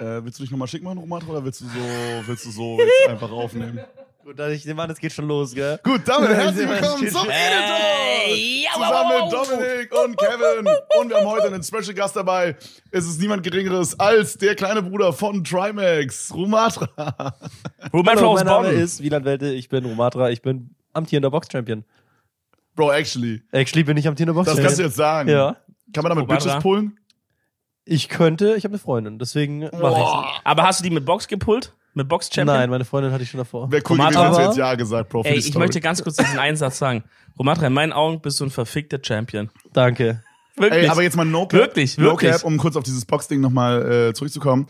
Äh, willst du dich nochmal schick machen, Romatra, oder willst du so, willst du so jetzt einfach aufnehmen? Gut, dann ich nehme an, es geht schon los, gell? Gut, damit herzlich willkommen zum Editor! Zusammen mit. Dominik und Kevin. Und wir haben heute einen Special Gast dabei. Es ist niemand Geringeres als der kleine Bruder von Trimax, Rumatra. Hallo, aus mein Name Bonn. ist Wieland Welte, ich bin Romatra, ich bin amtierender Box-Champion. Bro, actually. Actually bin ich amtierender Das Box-Champion. kannst du jetzt sagen. Ja. Kann man damit Rumatra? Bitches pullen? Ich könnte, ich habe eine Freundin, deswegen mache Boah. Aber hast du die mit Box gepult? Mit Box ich Champion? Nein, meine Freundin hatte ich schon davor. Wäre cool gewesen, hättest du Aber- jetzt Ja gesagt, Bro. Ey, ich Story. möchte ganz kurz diesen Einsatz sagen. Romatra, in meinen Augen bist du ein verfickter Champion. Danke. Wirklich. Ey, aber jetzt mal No Cap. Wirklich, No wirklich. Cap, um kurz auf dieses Box-Ding nochmal äh, zurückzukommen.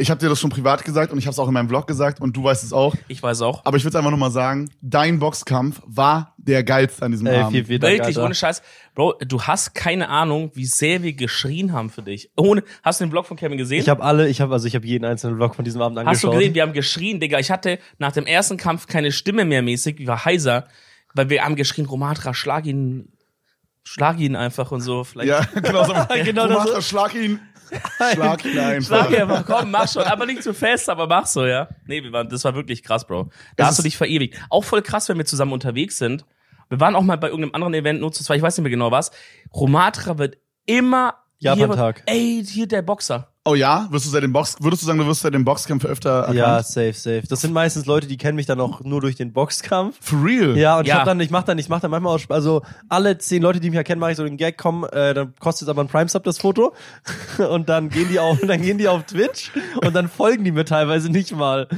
Ich habe dir das schon privat gesagt und ich habe es auch in meinem Vlog gesagt und du weißt es auch. ich weiß auch. Aber ich würde einfach nochmal sagen, dein Boxkampf war der geilste an diesem Ey, Abend. viel, Wirklich, ohne Scheiß. Bro, du hast keine Ahnung, wie sehr wir geschrien haben für dich. Ohne, hast du den Vlog von Kevin gesehen? Ich habe alle, ich habe also ich habe jeden einzelnen Vlog von diesem Abend Hast du angeschaut. gesehen, wir haben geschrien, Digga. Ich hatte nach dem ersten Kampf keine Stimme mehr mäßig, ich war heiser, weil wir haben geschrien, Romatra, schlag ihn, schlag ihn einfach und so. Vielleicht Ja, genau so. Genau das- Romatra, schlag ihn. Schlag ihn einfach. Schlag ihn einfach, komm, mach schon. Aber nicht zu fest, aber mach so, ja. Nee, wir waren, das war wirklich krass, Bro. Da Das hast du dich verewigt. Auch voll krass, wenn wir zusammen unterwegs sind. Wir waren auch mal bei irgendeinem anderen Event, nur zu zweit, ich weiß nicht mehr genau was. Romatra wird immer Japan-Tag. Ey, hier der Boxer. Oh ja? Wirst du seit dem Box, würdest du sagen, du wirst seit dem Boxkampf öfter erkannt? Ja, safe, safe. Das sind meistens Leute, die kennen mich dann auch nur durch den Boxkampf. For real? Ja, und ich Ja. hab dann, ich mach dann, ich mach dann manchmal auch, also alle zehn Leute, die mich erkennen, mache ich so den Gag, komm, äh, dann kostet es aber ein Prime Sub das Foto und dann gehen die auf, dann gehen die auf Twitch und dann folgen die mir teilweise nicht mal.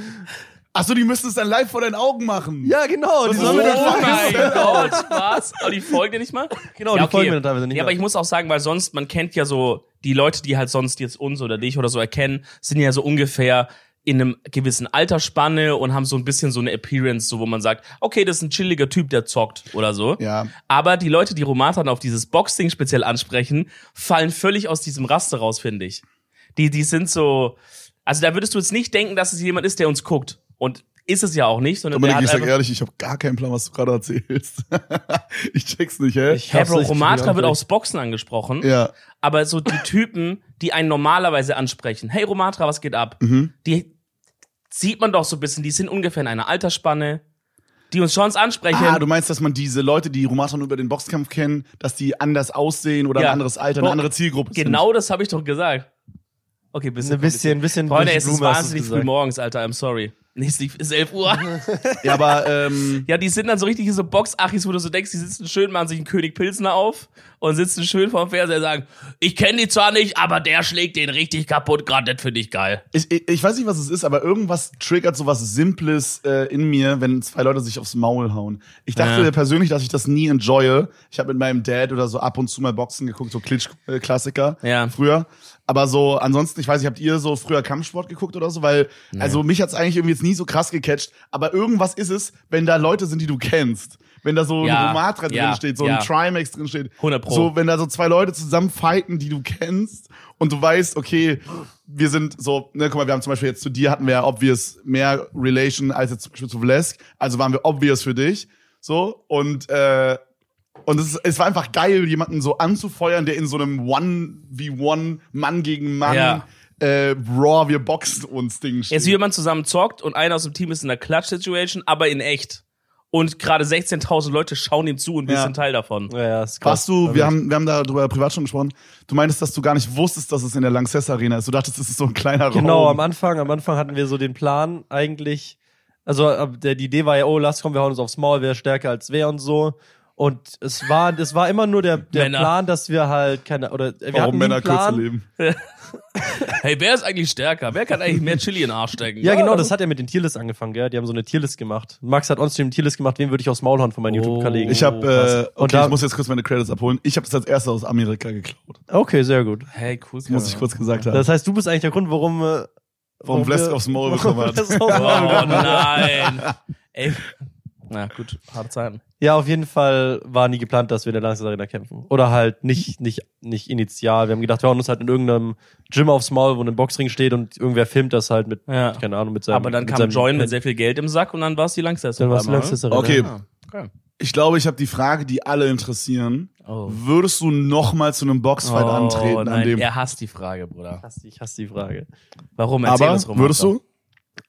Ach so, die müssten es dann live vor deinen Augen machen. Ja, genau. Die ist sollen Oh mein Gott, was? Aber die folgen dir nicht mal? Genau, die folgen mir dann teilweise nicht Ja, mal. aber ich muss auch sagen, weil sonst, man kennt ja so, die Leute, die halt sonst jetzt uns oder dich oder so erkennen, sind ja so ungefähr in einem gewissen Altersspanne und haben so ein bisschen so eine Appearance, so wo man sagt, okay, das ist ein chilliger Typ, der zockt oder so. Ja. Aber die Leute, die Romatan auf dieses Boxing speziell ansprechen, fallen völlig aus diesem Raster raus, finde ich. Die, die sind so, also da würdest du jetzt nicht denken, dass es jemand ist, der uns guckt. Und ist es ja auch nicht, sondern Dominik, der ich sag ehrlich, ich habe gar keinen Plan, was du gerade erzählst. ich check's nicht, hä? Ich richtig Romatra wird aufs Boxen angesprochen. ja. Aber so die Typen, die einen normalerweise ansprechen, hey Romatra, was geht ab? Mhm. Die sieht man doch so ein bisschen, die sind ungefähr in einer Altersspanne, die uns schon ansprechen. Ah, du meinst, dass man diese Leute, die Romatra nur über den Boxkampf kennen, dass die anders aussehen oder Ja. ein anderes Alter, eine andere Zielgruppe sind? genau das habe ich doch gesagt. Okay, bisschen. Ein bisschen, bisschen. Freunde, es ist wahnsinnig früh morgens, Alter, I'm sorry. Nicht ist 11 Uhr. Ja, aber ähm, ja, die sind dann so richtig so Boxachis, wo du so denkst, die sitzen schön, machen sich einen König Pilsner auf und sitzen schön vorm Fernseher und sagen, ich kenne die zwar nicht, aber der schlägt den richtig kaputt, gerade das finde ich geil. ich, ich, ich weiß nicht, was es ist, aber irgendwas triggert so was Simples äh, in mir, wenn zwei Leute sich aufs Maul hauen. Ich dachte Ja. persönlich, dass ich das nie enjoye. Ich habe mit meinem Dad oder so ab und zu mal Boxen geguckt, so Klitsch-Klassiker Ja. früher. Aber so, ansonsten, ich weiß nicht, habt ihr so früher Kampfsport geguckt oder so? Weil, also mich hat's eigentlich irgendwie jetzt nie so krass gecatcht, aber irgendwas ist es, wenn da Leute sind, die du kennst. Wenn da so Ja, ein Romatra ja, drin steht, so ja. ein Trimax drin steht. 100 Pro. So, wenn da so zwei Leute zusammen fighten, die du kennst und du weißt, okay, wir sind so, ne, guck mal, wir haben zum Beispiel jetzt zu dir hatten wir ja obvious mehr Relation als jetzt zum Beispiel zu Vlesk, also waren wir obvious für dich, so, und, äh, und es, es war einfach geil, jemanden so anzufeuern, der in so einem One-v-One, Mann gegen Mann, Ja. äh, Raw, wir boxen uns Ding steht. Jetzt wie jemand zusammen zockt und einer aus dem Team ist in einer Clutch-Situation, aber in echt. Und gerade 16.000 Leute schauen ihm zu und wir Ja. sind Teil davon. Ja, ja, ist krass. Warst du, wir haben, wir haben darüber privat schon gesprochen, du meintest, dass du gar nicht wusstest, dass es in der Lanxess Arena ist. Du dachtest, es ist so ein kleiner Genau, Raum. am Anfang, am Anfang hatten wir so den Plan eigentlich, also äh, der, die Idee war ja, oh, lass komm, wir hauen uns aufs Maul, wer ist stärker als wer und so. Und es war, es war immer nur der, der Männer. Plan, dass wir halt keine, oder wir Warum hatten Männer Plan. kürzer leben. Hey, wer ist eigentlich stärker? Wer kann eigentlich mehr Chili in den Arsch stecken? Ja, genau, das hat ja mit den Tierlist angefangen, gell? Die haben so eine Tierlist gemacht. Max hat onstream eine Tierlist gemacht, wen würde ich aufs Maul hauen von meinen Oh. YouTube-Kollegen. Ich habe, äh, okay, Und da- ich muss jetzt kurz meine Credits abholen. Ich habe das als erster aus Amerika geklaut. Okay, sehr gut. Hey, cool. Muss ich kurz gesagt haben. Das heißt, du bist eigentlich der Grund, warum, äh, Warum Vlesk aufs Maul bekommen hat. Oh nein. Ey. Na gut, harte Zeiten. Ja, auf jeden Fall war nie geplant, dass wir in der Arena kämpfen. Oder halt nicht, nicht, nicht initial. Wir haben gedacht, wir hauen uns halt in irgendeinem Gym aufs Maul, wo ein Boxring steht und irgendwer filmt das halt mit, Ja. keine Ahnung, mit seinem Aber dann mit kam seinem Join mit sehr viel Geld im Sack und dann war es die Langsess. Dann auf war's die Langsess Arena. Okay, okay. Ich glaube, ich habe die Frage, die alle interessieren. Oh. Würdest du noch mal zu einem Boxfight antreten? an nein, dem er hasst die Frage, Bruder. Hasse, ich hasse die Frage. Warum? Erzähl Aber würdest du?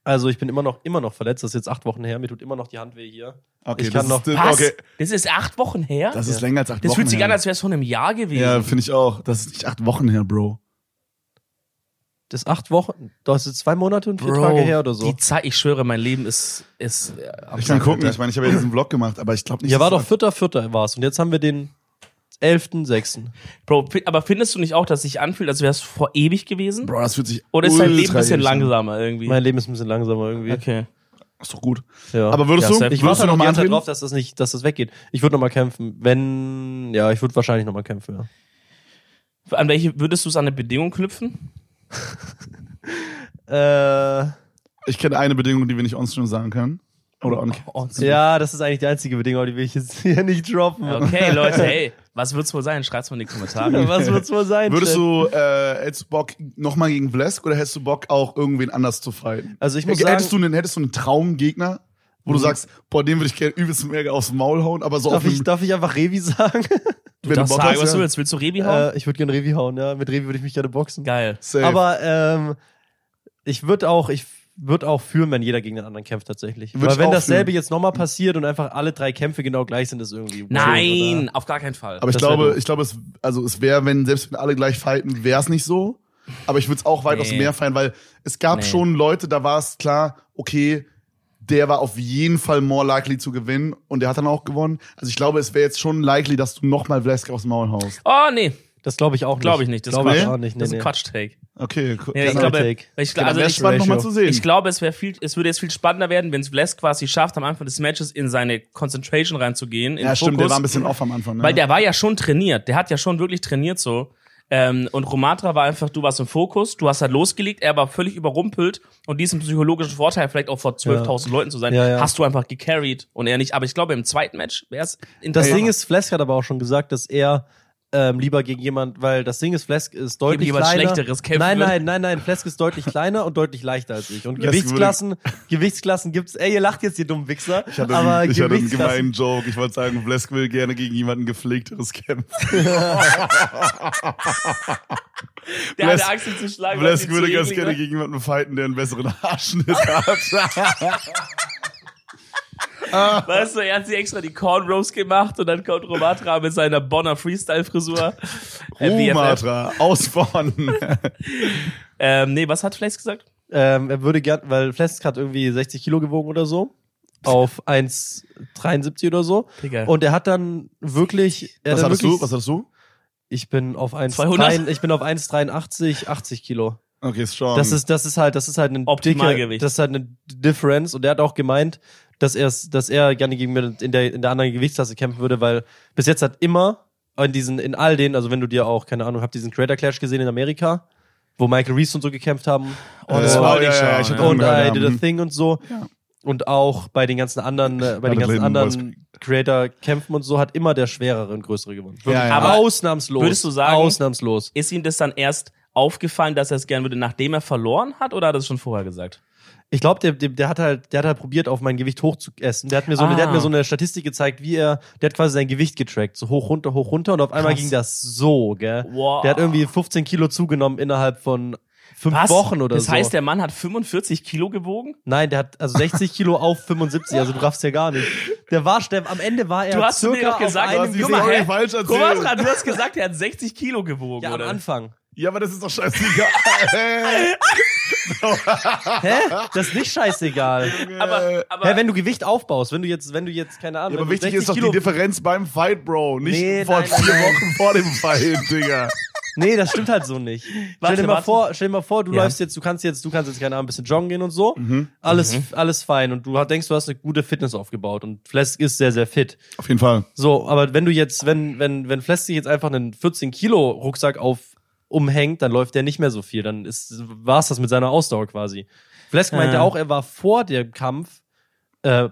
Also ich bin immer noch, immer noch verletzt. Das ist jetzt acht Wochen her. Mir tut immer noch die Hand weh hier. Okay, Ich kann das noch- ist, Was? okay, Das ist acht Wochen her? das ist Ja. länger als acht das Wochen fühlt sich her. an, als wäre es vor einem Jahr gewesen. Ja, finde ich auch. Das ist nicht acht Wochen her, Bro. Das ist acht Wochen. Das ist zwei Monate und vier Bro, Tage her oder so. Die Zeit, ich schwöre, mein Leben ist. ist äh, Ich kann gucken. Alter. Ich meine, ich habe ja diesen Vlog gemacht, aber ich glaube nicht. Ja, war doch vierter, vierter war es. Und jetzt haben wir den elften, sechsten. Bro, fi- aber findest du nicht auch, dass es sich anfühlt, als wäre es vor ewig gewesen? Bro, das fühlt sich. Oder ist dein Leben ein bisschen langsamer irgendwie? Mein Leben ist ein bisschen langsamer irgendwie. okay. Ist doch gut. Ja. Aber würdest Ja, du, ich warte noch mal antreten? drauf, dass das nicht, dass das weggeht. Ich würde noch mal kämpfen. Wenn, ja, ich würde wahrscheinlich noch mal kämpfen. Ja. An welche würdest du es an eine Bedingung knüpfen? Äh, Ich kenne eine Bedingung, die wir nicht onscreen sagen können. Oder on Oh, ja, das ist eigentlich die einzige Bedingung, die will ich jetzt hier nicht droppen. Okay, Leute, hey, was wird's wohl sein? Schreibt's mal in die Kommentare. Was wird's wohl sein? Würdest du, äh, hättest du Bock nochmal gegen Vlesk oder hättest du Bock auch irgendwen anders zu fighten? Also ich muss hättest, sagen- du einen, hättest du einen Traumgegner, wo du sagst, boah, den würde ich gerne übelst mega aufs Maul hauen, aber so Darf ich, darf ich einfach Revi sagen? wenn Darfst sagen, was ja. du willst. Willst du Rebi hauen? äh, ich würde gerne Revi hauen, ja. Mit Revi würde ich mich gerne boxen. Geil. Safe. Aber ähm, ich würde auch, ich würde auch fühlen, wenn jeder gegen den anderen kämpft tatsächlich. Würd Weil wenn dasselbe fühlen. jetzt nochmal passiert und einfach alle drei Kämpfe genau gleich sind, ist irgendwie. Nein, oder? auf gar keinen Fall. aber ich das glaube, ich glaube, es, also es wäre, wenn selbst wenn alle gleich fighten, wäre es nicht so. Aber ich würde es auch weitaus Nee. mehr feiern, weil es gab Nee. schon Leute, da war es klar, okay, der war auf jeden Fall more likely zu gewinnen und der hat dann auch gewonnen. Also ich glaube, es wäre jetzt schon likely, dass du nochmal Vlesk aufs Maul haust. oh, nee, Das glaube ich auch nicht. glaube ich nicht. Das ist glaube ich Quatsch. auch nicht. Nee, das ist nee. ein Quatsch-Take. Okay, cool. Ja, ich glaube, Take. ich, also ich, spannend ich glaube, es wäre viel, es würde jetzt viel spannender werden, wenn es Vlesk quasi schafft, am Anfang des Matches in seine Concentration reinzugehen. In ja, stimmt, der Fokus. war ein bisschen off am Anfang. Ne? Weil der war ja schon trainiert. Der hat ja schon wirklich trainiert so. Ähm, und Romatra war einfach, du warst im Fokus, du hast halt losgelegt, er war völlig überrumpelt und diesen psychologischen Vorteil, vielleicht auch vor 12.000 Leuten zu sein, Ja, ja. hast du einfach gecarried und er nicht. Aber ich glaube, im zweiten Match wäre es Das Ding ist, Flesk hat aber auch schon gesagt, dass er ähm, lieber gegen jemand, weil das Ding ist, Flesk ist deutlich jemand kleiner. Schlechteres kämpfen nein, nein, nein, nein, Flesk ist deutlich kleiner und deutlich leichter als ich. Und Flesk Gewichtsklassen, Gewichtsklassen gibt's. Ey, ihr lacht jetzt, ihr dummen Wichser. ich hatte, aber einen, ich hatte einen gemeinen Joke. Ich wollte sagen, Vlesk will gerne gegen jemanden gepflegteres kämpfen. der Vlesk- hatte Angst, ihn zu schlagen. sie würde ganz gerne gegen jemanden fighten, der einen besseren Haarschnitt hat. Weißt du, er hat sich extra die Cornrows gemacht und dann kommt Romatra mit seiner Bonner Freestyle-Frisur. Äh, BFF. Rumatra, aus vorn. Ähm, nee, was hat Flex gesagt? Ähm, er würde gern, weil Flesk hat irgendwie 60 Kilo gewogen oder so. Auf 1,73 oder so. Digga. Und er hat dann wirklich. Er Was hat hattest wirklich du? Was hattest du? ich bin auf 1, 200? ich bin auf 1,83, 80 Kilo. Okay, strong. Das ist, das ist halt, das ist halt ein Optimalgewicht. Das ist halt eine Difference. Und er hat auch gemeint, dass er, dass er gerne gegen mir in der, in der anderen Gewichtsklasse kämpfen würde, weil bis jetzt hat immer in diesen, in all den, also wenn du dir auch, keine Ahnung, habt diesen Creator Clash gesehen in Amerika, wo Michael Reese und so gekämpft haben. Oh, das Äh, wollte ja, ja, ich und I did a thing und so. Ja. Und auch bei den ganzen anderen, äh, bei den ganzen Leben anderen Creator-Kämpfen und so hat immer der schwerere und größere gewonnen. Ja, ja. Aber ausnahmslos. würdest du sagen- Ausnahmslos. Ist ihm das dann erst aufgefallen, dass er es gern würde, nachdem er verloren hat, oder hat er es schon vorher gesagt? Ich glaube, der, der, der hat halt, der hat halt probiert, auf mein Gewicht hoch zu essen. Der hat mir so, eine, der hat Ah. mir so eine Statistik gezeigt, wie er, der hat quasi sein Gewicht getrackt, so hoch runter, hoch runter und auf einmal Krass. ging das so, gell? Wow. Der hat irgendwie 15 Kilo zugenommen innerhalb von fünf Was? Wochen oder das so. heißt, der Mann hat 45 Kilo gewogen? Nein, der hat also 60 Kilo auf 75, also du raffst ja gar nicht. Der war, der, am Ende war er Du hast circa mir doch gesagt, auf Du hast die Story falsch erzählt. Du hast gesagt, er hat 60 Kilo gewogen, ja, am oder? Anfang. Ja, aber das ist doch scheißegal. Hä? Das ist nicht scheißegal. Aber, aber Hä, wenn du Gewicht aufbaust, wenn du jetzt, wenn du jetzt, keine Ahnung, Ja, aber wichtig 60 ist doch Kilo die Differenz beim Fight, Bro. Nicht Nee, vor nein, vier nein. Wochen vor dem Fight, Digga. Nee, das stimmt halt so nicht. Warte, stell dir mal warte. vor, stell dir mal vor, du Ja. läufst jetzt, du kannst jetzt, du kannst jetzt keine Ahnung, ein bisschen joggen gehen und so. Mhm. Alles, alles fein und du denkst, du hast eine gute Fitness aufgebaut und Flesk ist sehr, sehr fit. Auf jeden Fall. So, aber wenn du jetzt, wenn, wenn, wenn Flesk sich jetzt einfach einen 14 Kilo Rucksack auf umhängt, dann läuft der nicht mehr so viel. Dann ist, war's das mit seiner Ausdauer quasi. Flesk meinte Ah. auch, er war vor dem Kampf äh,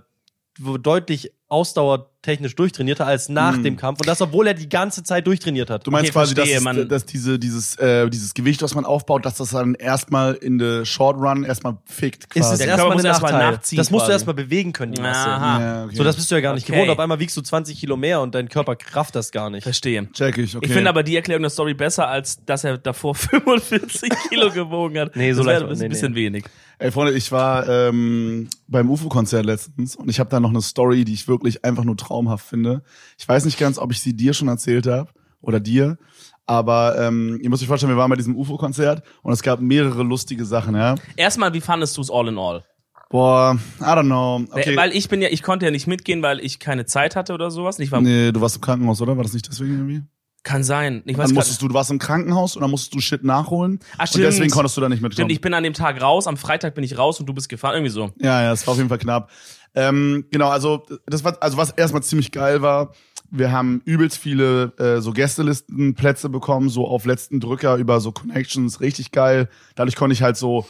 wo deutlich Ausdauer technisch durchtrainierter als nach dem Kampf. Und das, obwohl er die ganze Zeit durchtrainiert hat. Du meinst Okay, quasi, dass, verstehe, es- man- dass diese, dieses, äh, dieses Gewicht, was man aufbaut, dass das dann erstmal in der Short Run erstmal fickt. ist Quasi. es Der erstmal muss ein erstmal Nachteil. nachziehen das musst du quasi. erstmal bewegen können, die Masse. Aha. ja, okay. So, das bist du ja gar nicht Okay. gewohnt. Auf einmal wiegst du 20 Kilo mehr und dein Körper kraft das gar nicht. Verstehe. Check ich, okay. Ich finde aber die Erklärung der Story besser, als dass er davor 45 Kilo gewogen hat. Nee, so das leicht- ein bisschen, nee, bisschen wenig. Ey, Freunde, ich war ähm, beim UFO-Konzert letztens und ich habe da noch eine Story, die ich wirklich einfach nur traumhaft finde. Ich weiß nicht ganz, ob ich sie dir schon erzählt habe oder dir, aber ähm, ihr müsst euch vorstellen, wir waren bei diesem UFO-Konzert und es gab mehrere lustige Sachen, ja. Erstmal, wie fandest du es all in all? Boah, I don't know. Okay. Weil ich bin ja, ich konnte ja nicht mitgehen, weil ich keine Zeit hatte oder sowas. Ich war, nee, du warst im Krankenhaus, oder? War das nicht deswegen irgendwie? Kann sein. Ich weiß Dann musstest du, du warst im Krankenhaus und dann musstest du Shit nachholen. Ach, und stimmt. deswegen konntest du da nicht mitkommen. Stimmt, ich bin an dem Tag raus, am Freitag bin ich raus und du bist gefahren, irgendwie so. Ja, ja, es war auf jeden Fall knapp. Ähm, genau, also das war, also was erstmal ziemlich geil war, wir haben übelst viele äh, so Gästelistenplätze bekommen, so auf letzten Drücker über so Connections, richtig geil. Dadurch konnte ich halt so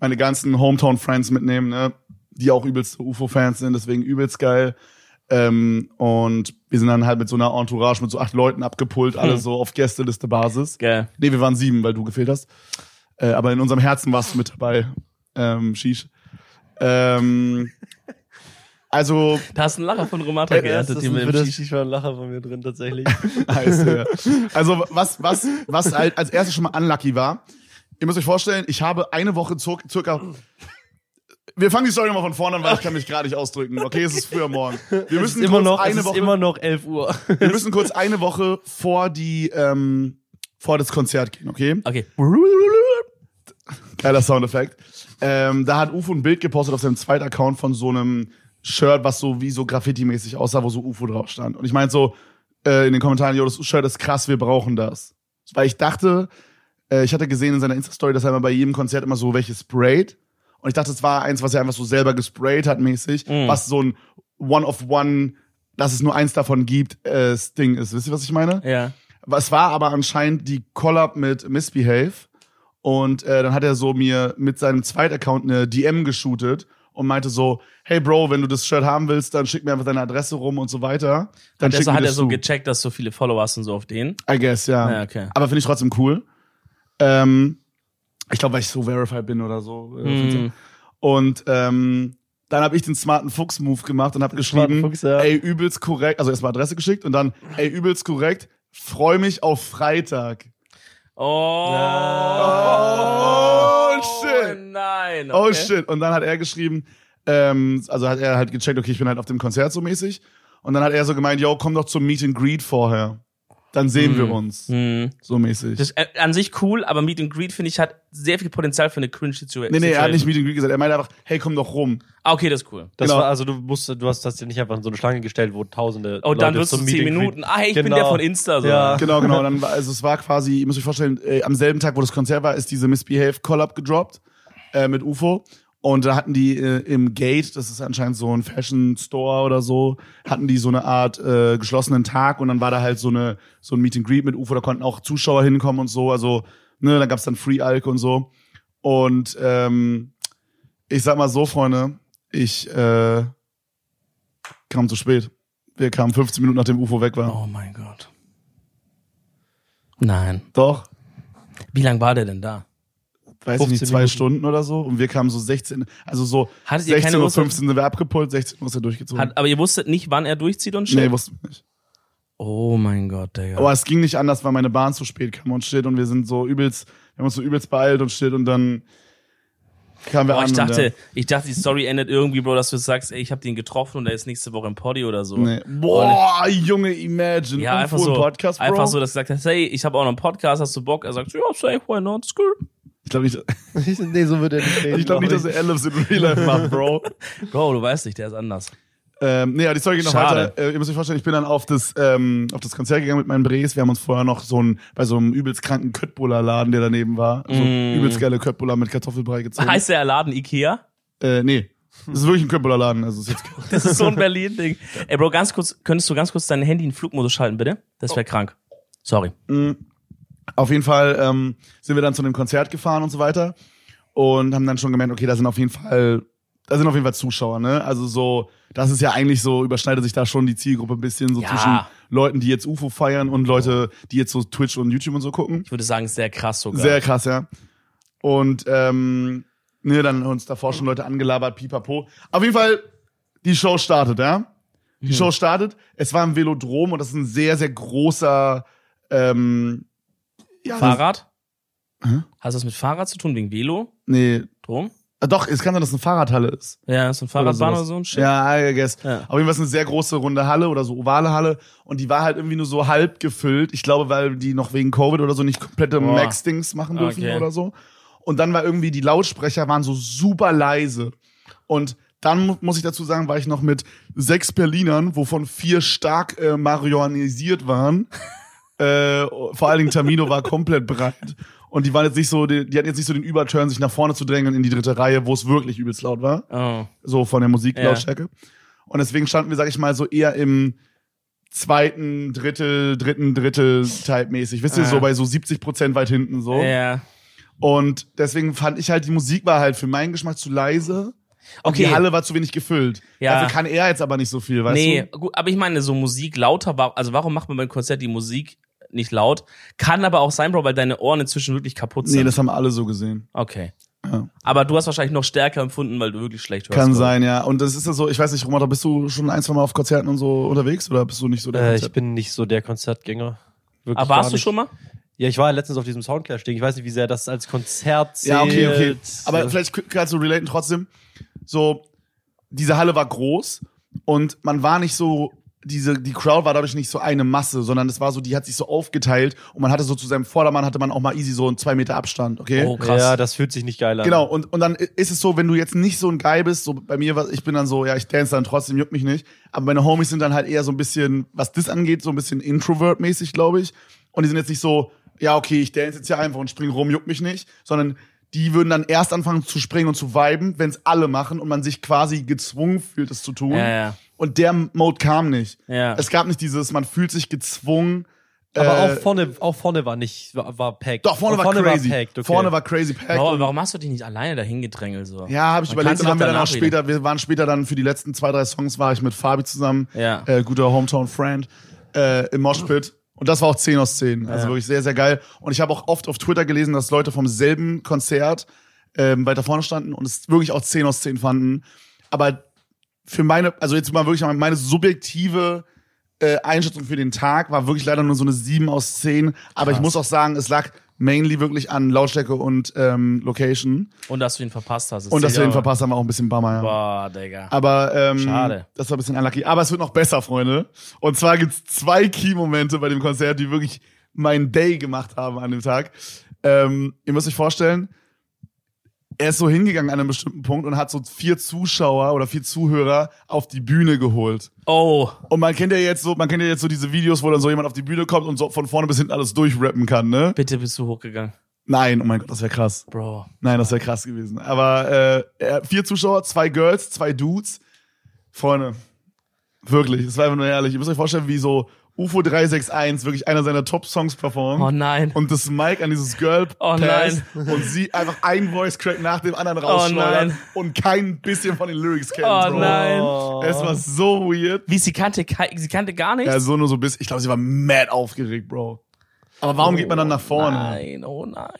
meine ganzen Hometown Friends mitnehmen, ne, die auch übelst UFO-Fans sind, deswegen übelst geil. Ähm, und wir sind dann halt mit so einer Entourage mit so acht Leuten abgepult, alle so auf Gästeliste-Basis. Geil. Nee, wir waren sieben, weil du gefehlt hast. Äh, aber in unserem Herzen warst du mit dabei, ähm, Shish. Ähm, also, Da hast du einen Lacher von Romata Ja, geerntet, das die mit das Shish. war ein Lacher von mir drin, tatsächlich. ja. also was, was, was halt als erstes schon mal unlucky war, ihr müsst euch vorstellen, ich habe eine Woche circa wir fangen die Story nochmal von vorne an, weil ich kann mich gerade nicht ausdrücken. Okay, es ist früher morgen. Wir Es müssen ist immer noch, es eine ist Woche, immer noch 11 Uhr. wir müssen kurz eine Woche vor die, ähm, vor das Konzert gehen, okay? Okay. Geiler Soundeffekt. Ähm, da hat UFO ein Bild gepostet auf seinem zweiten Account von so einem Shirt, was so wie so Graffiti-mäßig aussah, wo so UFO drauf stand. Und ich meinte so äh, in den Kommentaren, jo, das Shirt ist krass, wir brauchen das. Weil ich dachte, äh, ich hatte gesehen in seiner Insta-Story, dass er immer bei jedem Konzert immer so welche sprayt. Und ich dachte, es war eins, was er einfach so selber gesprayt hat mäßig, was so ein One-of-One, dass es nur eins davon gibt, äh, Ding ist. Wisst ihr, was ich meine? Ja. Es war aber anscheinend die Collab mit Misbehave. Und äh, dann hat er so mir mit seinem Zweitaccount eine DM geshootet und meinte so, hey Bro, wenn du das Shirt haben willst, dann schick mir einfach deine Adresse rum und so weiter. Dann Hat er so, hat er so zu. gecheckt, dass so viele Follower hast und so auf den? I guess, ja. Ja, okay. Aber finde ich trotzdem cool. Ähm, ich glaube, weil ich so verified bin oder so. Mm. Und ähm, dann habe ich den smarten Fuchs-Move gemacht und habe geschrieben, Fuchs, ja. ey, übelst korrekt, also erstmal Adresse geschickt und dann, ey, übelst korrekt, freu mich auf Freitag. Oh, Oh, shit. nein. Oh okay. shit. Und dann hat er geschrieben, ähm, also hat er halt gecheckt, okay, ich bin halt auf dem Konzert so mäßig. Und dann hat er so gemeint, yo, komm doch zum Meet and Greet vorher. Dann sehen wir uns. Hm. So mäßig. Das ist äh, an sich cool, aber Meet and Greet, finde ich, hat sehr viel Potenzial für eine Cringe-Situation. nee, nee, er hat nicht Meet and Greet gesagt. Er meinte einfach, hey, komm doch rum. Ah, okay, das ist cool. Das Genau. war, also du musst, du hast das dir nicht einfach in so eine Schlange gestellt, wo tausende. Oh, dann Leute wirst du zehn Minuten. Ah, hey, ich bin Genau. der von Insta. So. Ja. Genau, genau. Dann war, also es war quasi, ihr müsst euch vorstellen, äh, am selben Tag, wo das Konzert war, ist diese Misbehave Collab gedroppt äh, mit UFO. Und da hatten die äh, im Gate, das ist anscheinend so ein Fashion Store oder so, hatten die so eine Art äh, geschlossenen Tag und dann war da halt so eine so ein Meet and Greet mit UFO, da konnten auch Zuschauer hinkommen und so, also ne, da gab's dann Free Alk und so. Und ähm, ich sag mal so, Freunde, ich äh, kam zu spät. Wir kamen 15 Minuten nachdem UFO weg war. Oh mein Gott. Nein. Doch. Wie lang war der denn da? Weiß ich nicht, 15 zwei Minuten. Stunden oder so. Und wir kamen so 16, also so Hattet ihr 16 keine Uhr Uhrzeit? 15 sind wir abgepult, 16 Uhr ist er durchgezogen. Hat, aber ihr wusstet nicht, wann er durchzieht und shit? nee, wussten nicht. oh mein Gott, Digga. Aber es ging nicht anders, weil meine Bahn zu spät kam und steht und wir sind so übelst, wir haben uns so übelst beeilt und steht und dann kamen wir Boah, an. ich und dachte, ja. ich dachte, die Story endet irgendwie, Bro, dass du sagst, ey, ich habe den getroffen und er ist nächste Woche im Poddy oder so. Nee. Boah, Junge, imagine. Ja, einfach so, Podcast, Bro. einfach so, dass gesagt hat, hey, ich habe auch noch einen Podcast, hast du Bock? Er sagt, ja, safe, why not, screw. Ich glaube nicht, nee, so wird er nicht reden. ich glaub nicht, dass er Alice in Real Life macht, Bro. Bro, du weißt nicht, der ist anders. ähm, nee, ja, die Story geht noch Schade. weiter. Äh, ihr müsst euch vorstellen, ich bin dann auf das, ähm, auf das Konzert gegangen mit meinen Bres. Wir haben uns vorher noch so ein, bei so einem übelst kranken Köttbullar-Laden, der daneben war, so Mm. übelst geile Köttbullar mit Kartoffelbrei gezogen. Heißt der Laden Ikea? Äh, nee. Das ist wirklich ein Köttbullar-Laden. Also ist jetzt Das ist so ein Berlin-Ding. Ey, Bro, ganz kurz, könntest du ganz kurz dein Handy in Flugmodus schalten, bitte? Das wäre krank. Sorry. Auf jeden Fall ähm, sind wir dann zu dem Konzert gefahren und so weiter und haben dann schon gemerkt, okay, da sind auf jeden Fall, da sind auf jeden Fall Zuschauer, ne? Also so, das ist ja eigentlich so, überschneidet sich da schon die Zielgruppe ein bisschen so Ja. zwischen Leuten, die jetzt UFO feiern und Leute, die jetzt so Twitch und YouTube und so gucken. Ich würde sagen, sehr krass sogar. Sehr krass, ja. Und ähm, ne, dann haben uns davor schon Leute angelabert, pipapo. Auf jeden Fall, die Show startet, ja. Die Mhm. Show startet. Es war ein Velodrom und das ist ein sehr, sehr großer ähm, ja, Fahrrad? Hä? Hast du das mit Fahrrad zu tun, wegen Velo? Nee. Drum? Ah, Doch, es kann sein, dass es eine Fahrradhalle ist. Ja, so ein Fahrradbahn sowas. oder so ein Shit. Ja, I guess. Ja. Auf jeden Fall ist eine sehr große runde Halle oder so ovale Halle und die war halt irgendwie nur so halb gefüllt. Ich glaube, weil die noch wegen Covid oder so nicht komplette. Max-Dings machen dürfen Okay. oder so. Und dann war irgendwie, die Lautsprecher waren so super leise. Und dann mu- muss ich dazu sagen, war ich noch mit sechs Berlinern, wovon vier stark äh, marihuanisiert waren. Äh, vor allen Dingen Tamino war komplett breit. Und die waren jetzt nicht so, die, die hatten jetzt nicht so den Überturn, sich nach vorne zu drängeln in die dritte Reihe, wo es wirklich übelst laut war Oh. so von der Ja. Musiklautstärke. Und deswegen standen wir, sag ich mal, so eher im zweiten Drittel, dritten Drittel Type mäßig. Wisst ihr, Ah. so bei so 70 Prozent weit hinten so. Ja. Und deswegen fand ich halt, die Musik war halt für meinen Geschmack zu leise. Und Okay. die Halle war zu wenig gefüllt. Ja. Dafür kann er jetzt aber nicht so viel, weißt nee, du? gut, aber ich meine, so Musik lauter war, also warum macht man beim Konzert die Musik nicht laut? Kann aber auch sein, Bro, weil deine Ohren inzwischen wirklich kaputt sind. Nee, das haben alle so gesehen. okay. Ja. Aber du hast wahrscheinlich noch stärker empfunden, weil du wirklich schlecht hörst. Kann Bro. sein, ja. Und das ist ja so, ich weiß nicht, Romata, bist du schon ein, zwei Mal auf Konzerten und so unterwegs oder bist du nicht so der Äh, ich bin nicht so der Konzertgänger. Wirklich Aber warst du schon mal? Ja, ich war ja letztens auf diesem Soundclash-Ding. Ich weiß nicht, wie sehr das als Konzert zählt. Ja, okay, okay. Aber vielleicht kannst du relaten trotzdem. So, diese Halle war groß und man war nicht so, diese, die Crowd war dadurch nicht so eine Masse, sondern es war so, die hat sich so aufgeteilt und man hatte so zu seinem Vordermann hatte man auch mal easy so einen zwei Meter Abstand, okay? Oh, krass. Ja, das fühlt sich nicht geil an. Genau, und, und dann ist es so, wenn du jetzt nicht so ein Guy bist, so bei mir, was- ich bin dann so, ja, ich dance dann trotzdem, juckt mich nicht. Aber meine Homies sind dann halt eher so ein bisschen, was das angeht, so ein bisschen Introvert-mäßig, glaube ich. Und die sind jetzt nicht so, ja, okay, ich dance jetzt hier einfach und spring rum, juckt mich nicht, sondern die würden dann erst anfangen zu springen und zu viben, wenn es alle machen und man sich quasi gezwungen fühlt, es zu tun. Ja, ja. Und der Mode kam nicht. Ja. Es gab nicht dieses, man fühlt sich gezwungen. Aber äh, auch vorne, auch vorne war nicht, war, war packed. Doch, vorne, war crazy. packed, okay. Vorne war crazy packed. Warum, und- warum hast du dich nicht alleine dahin gedrängelt so? Ja, habe ich Man überlegt. Dann haben wir dann auch später, wir waren später dann für die letzten zwei, drei Songs war ich mit Fabi zusammen, Ja. äh, guter Hometown-Friend, äh, im Moshpit. Und das war auch 10 aus 10. Also Ja. wirklich sehr, sehr geil. Und ich habe auch oft auf Twitter gelesen, dass Leute vom selben Konzert ähm, weiter vorne standen und es wirklich auch 10 aus 10 fanden. Aber für meine, also jetzt mal wirklich meine subjektive äh, Einschätzung für den Tag war wirklich leider nur so eine 7 aus 10. Aber ich Krass. muss auch sagen, es lag mainly wirklich an Lautstärke und ähm, Location. Und dass du ihn verpasst hast. Und dass wir ihn verpasst haben, war auch ein bisschen Bummer, ja. Boah, Digga. Aber ähm, Schade. das war ein bisschen unlucky. Aber es wird noch besser, Freunde. Und zwar gibt's zwei Key-Momente bei dem Konzert, die wirklich meinen Day gemacht haben an dem Tag. Ähm, ihr müsst euch vorstellen, er ist so hingegangen an einem bestimmten Punkt und hat so vier Zuschauer oder vier Zuhörer auf die Bühne geholt. Oh, Und man kennt ja jetzt so, man kennt ja jetzt so diese Videos, wo dann so jemand auf die Bühne kommt und so von vorne bis hinten alles durchrappen kann, ne? bitte bist du hochgegangen. Nein, oh mein Gott, das wäre krass. Bro. Nein, das wäre krass gewesen. Aber äh, er- vier Zuschauer, zwei Girls, zwei Dudes. Freunde, wirklich, das war einfach nur ehrlich. Ihr müsst euch vorstellen, wie so UFO 361 wirklich einer seiner Top-Songs performt. Oh nein. Und das Mic an dieses Girl Oh passt und sie einfach ein Voice-Crack nach dem anderen rausschleudert nein. und kein bisschen von den Lyrics kennt. Oh Bro. nein. Es war so weird. Wie, sie kannte, sie kannte gar nichts? Ja, so nur so bis. Ich glaube, sie war mad aufgeregt, Bro. Aber warum geht man dann nach vorne? Nein, oh nein.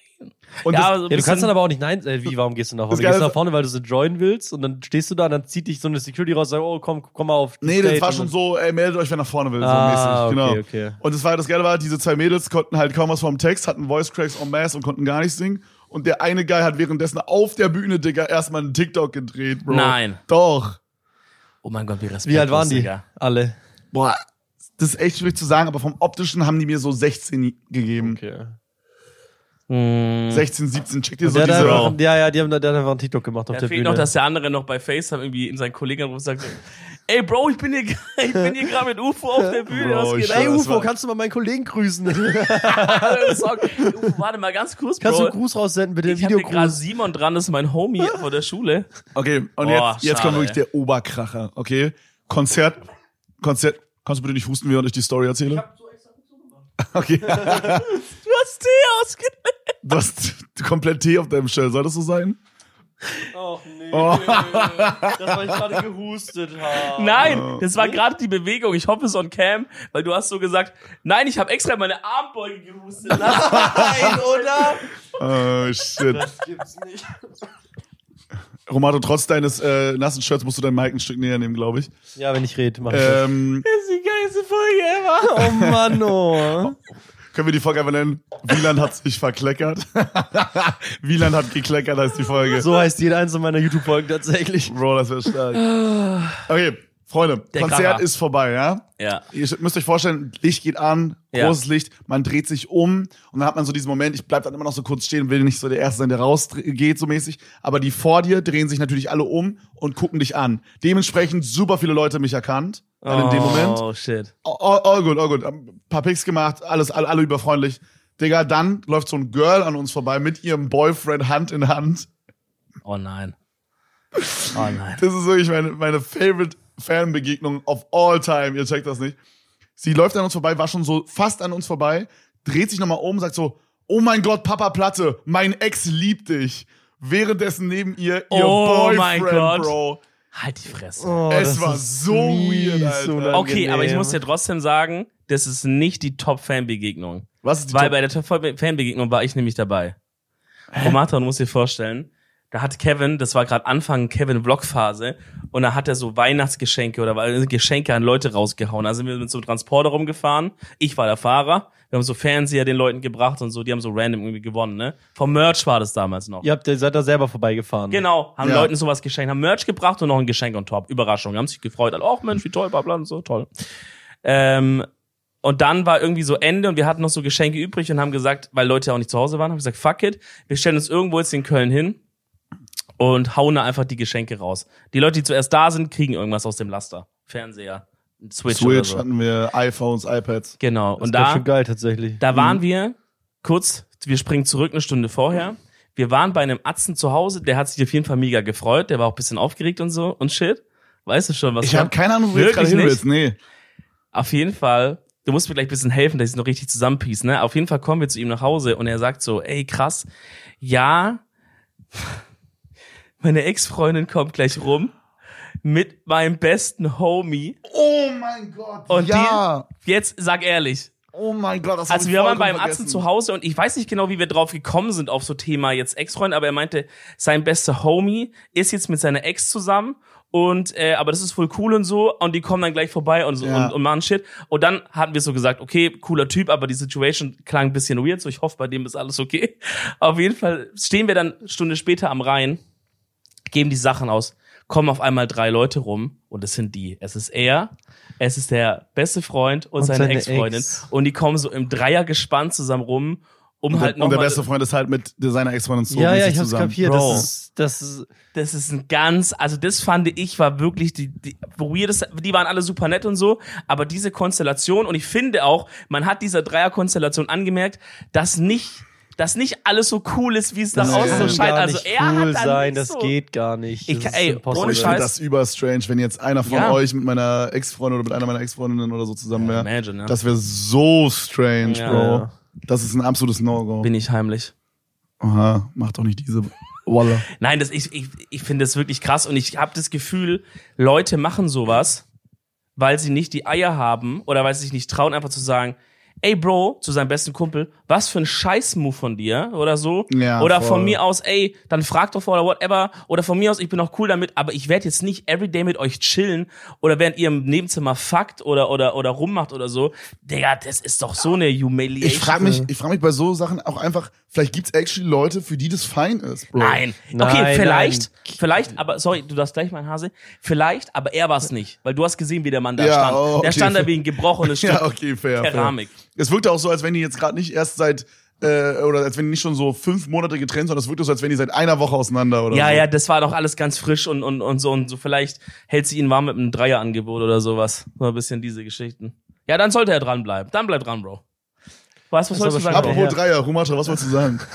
Und ja, das, so Ja, du kannst dann aber auch nicht nein, äh, wie, warum gehst du nach vorne? Geile Gehst du ist- nach vorne, weil du so joinen willst und dann stehst du da und dann zieht dich so eine Security raus und sagt, oh, komm, komm mal auf die Nee, das Stage war und schon so, ey, meldet euch, wer nach vorne will, so Ah, mäßig. Genau. okay, okay. Und das war das Geile war, diese zwei Mädels konnten halt kaum was vom Text, hatten Voice Cracks en masse und konnten gar nicht singen. Und der eine Guy hat währenddessen auf der Bühne, Digga, erstmal einen TikTok gedreht, Bro. Nein. Doch. Oh mein Gott, wie respektlos, Wie alt waren die? Digga. Alle. Boah, das ist echt schwierig zu sagen, aber vom optischen haben die mir so 16 gegeben. Okay. Hm. 16, 17, check dir so Der diese. einfach, ja, ja, die haben, da- der hat einfach einen TikTok gemacht auf Da der fehlt Bühne. noch, dass der andere noch bei FaceTime irgendwie in seinen Kollegen anruft und sagt, ey Bro, ich bin hier, ich bin hier gerade mit UFO auf der Bühne, Bro, was ich geht Ey, UFO, kannst du mal meinen Kollegen grüßen? UFO, warte mal ganz kurz, kannst du Bro. einen Gruß raussenden, bitte? ich habe hier gerade. Simon dran, das ist mein Homie von der Schule. Okay, und Boah, jetzt, jetzt schade, kommt wirklich der Oberkracher, okay? Konzert, Konzert, kannst du bitte nicht husten, während ich die Story erzähle? Okay. Du hast Tee ausgelegt. Du hast komplett Tee auf deinem Shirt. Soll das so sein? Och nee. Oh. Das war ich gerade gehustet habe. Nein, das war gerade die Bewegung. Ich hoffe es on cam, weil du hast so gesagt, nein, ich habe extra meine Armbeuge gehustet. Nein, oder? Oh, shit. Das gibt's nicht. Romato, trotz deines äh, nassen Shirts musst du dein Mic ein Stück näher nehmen, glaube ich. Ja, wenn ich rede, mach ich das. Ähm, Das ist die geilste Folge ever. Oh Mann, oh. Können wir die Folge einfach nennen? Wieland hat sich verkleckert. Wieland hat gekleckert, heißt die Folge. So heißt jede einzelne meiner YouTube-Folgen tatsächlich. Bro, das wäre stark. Okay, Freunde, Der Konzert Kracher. ist vorbei, ja? Ja. Ihr müsst euch vorstellen, Licht geht an, Ja. großes Licht, man dreht sich um und dann hat man so diesen Moment, ich bleib dann immer noch so kurz stehen, will nicht so der Erste sein, der rausgeht, so mäßig, aber die vor dir drehen sich natürlich alle um und gucken dich an. Dementsprechend super viele Leute mich erkannt dann in dem Moment. Oh, shit. All, all good, all good. Ein paar Pics gemacht, alles, alle, alle überfreundlich. Digga, dann läuft so ein Girl an uns vorbei mit ihrem Boyfriend Hand in Hand. Oh nein. Oh nein. Das ist wirklich meine, meine favorite Fanbegegnung of all time. Ihr checkt das nicht. Sie läuft an uns vorbei, war schon so fast an uns vorbei, dreht sich nochmal um, sagt so, oh mein Gott, Papa Platte, mein Ex liebt dich. Währenddessen neben ihr ihr Oh Boyfriend, mein Gott. Bro. Halt die Fresse. Oh, Es war so weird, Alter. Okay, aber ich muss dir trotzdem sagen, das ist nicht die Top-Fan-Begegnung. Was ist die Weil Top- bei der Top-Fan-Begegnung war ich nämlich dabei. Romata, du musst dir vorstellen, da hat Kevin, das war gerade Anfang Kevin-Vlog-Phase, und da hat er so Weihnachtsgeschenke oder Geschenke an Leute rausgehauen. Da sind wir mit so einem Transporter rumgefahren. Ich war der Fahrer. Wir haben so Fernseher den Leuten gebracht und so, die haben so random irgendwie gewonnen, ne? Vom Merch war das damals noch. Ihr habt, ihr seid da selber vorbeigefahren. Genau, haben Ja. Leuten sowas geschenkt, haben Merch gebracht und noch ein Geschenk on top. Überraschung. Haben sich gefreut, alle, oh Mensch, wie toll, bla bla und so, toll. Ähm, und dann war irgendwie so Ende und wir hatten noch so Geschenke übrig und haben gesagt, weil Leute auch nicht zu Hause waren, haben gesagt, fuck it, wir stellen uns irgendwo jetzt in Köln hin und hauen da einfach die Geschenke raus. Die Leute, die zuerst da sind, kriegen irgendwas aus dem Laster. Fernseher, Switch, oder Switch so. hatten wir, iPhones, iPads. Genau. Das Und da, schon geil tatsächlich. da waren wir kurz, wir springen zurück eine Stunde vorher. Wir waren bei einem Atzen zu Hause, der hat sich auf jeden Fall mega gefreut, der war auch ein bisschen aufgeregt und so und shit. Weißt du schon, was Ich habe keine Ahnung, wo du jetzt gerade hin nicht? willst. Nee. Auf jeden Fall, du musst mir gleich ein bisschen helfen, dass ich es noch richtig zusammenpiece, ne? Auf jeden Fall kommen wir zu ihm nach Hause und er sagt so, ey, krass, ja, meine Ex-Freundin kommt gleich rum mit meinem besten Homie. Oh mein Gott. Und ja. Jetzt sag ehrlich. oh mein Gott, das hab Also ich wir waren beim Arzt vergessen. zu Hause und ich weiß nicht genau, wie wir drauf gekommen sind auf so Thema jetzt Ex-Freund, aber er meinte, sein bester Homie ist jetzt mit seiner Ex zusammen und äh, aber das ist voll cool und so und die kommen dann gleich vorbei und so Ja. und, und machen Shit und dann hatten wir so gesagt, okay, cooler Typ, aber die Situation klang ein bisschen weird, so ich hoffe, bei dem ist alles okay. Auf jeden Fall stehen wir dann eine Stunde später am Rhein, geben die Sachen aus, kommen auf einmal drei Leute rum und es sind die. Es ist er, es ist der beste Freund und, Und seine, seine Ex-Freundin Ex. und die kommen so im Dreier gespannt zusammen rum, um Und, halt der, und der beste Freund ist halt mit seiner Ex-Freundin so ja, ja, ich hab's zusammen. kapiert. Bro. Das ist, das ist, das ist ein ganz, also das fand ich war wirklich die, die weirdeste, die waren alle super nett und so, aber diese Konstellation und ich finde auch, man hat dieser Dreier-Konstellation angemerkt, dass nicht, dass nicht alles so cool ist, wie es nach Das außen so kann scheint. Also nicht er cool hat dann sein, nicht das so, geht gar nicht. Ich Das ey, ohne Ich finde Scheiß. das überstrange, wenn jetzt einer von Ja. euch mit meiner Ex-Freundin oder mit einer meiner Ex-Freundinnen oder so zusammen wäre. Imagine, ja. Das wäre so strange, Ja, Bro. ja. Das ist ein absolutes No-Go. Bin ich heimlich. Aha, mach doch nicht diese Walla. Nein, das, ich, ich, ich finde das wirklich krass und ich habe das Gefühl, Leute machen sowas, weil sie nicht die Eier haben oder weil sie sich nicht trauen, einfach zu sagen, ey Bro, zu seinem besten Kumpel, was für ein Scheißmove von dir oder so. Ja, oder voll. von mir aus, ey, dann frag doch vor oder whatever. Oder von mir aus, ich bin auch cool damit, aber ich werde jetzt nicht everyday mit euch chillen oder während ihr im Nebenzimmer fuckt oder, oder, oder rummacht oder so. Digga, das ist doch so eine Humiliation. Ich frage mich, ich frag mich bei so Sachen auch einfach, vielleicht gibt's actually Leute, für die das fein ist, Bro. Nein. Nein, okay, vielleicht, nein. vielleicht, aber sorry, du darfst gleich, mein Hase. Vielleicht, aber er war es nicht, weil du hast gesehen, wie der Mann da Ja, stand. oh, okay. Der stand da wie ein gebrochenes Stück Ja, okay, fair. Keramik. Fair. Es wirkte auch so, als wenn die jetzt gerade nicht erst seit, äh, oder als wenn die nicht schon so fünf Monate getrennt sind, sondern es wirkte so, als wenn die seit einer Woche auseinander oder Ja, so. ja, das war doch alles ganz frisch und, und, und so und so. Vielleicht hält sie ihn warm mit einem Dreierangebot oder sowas. So ein bisschen diese Geschichten. Ja, dann sollte er dranbleiben. Dann bleib dran, Bro. Was, was sollst du sagen? Apropos Ja. Dreier, Rumatra, was wolltest du sagen?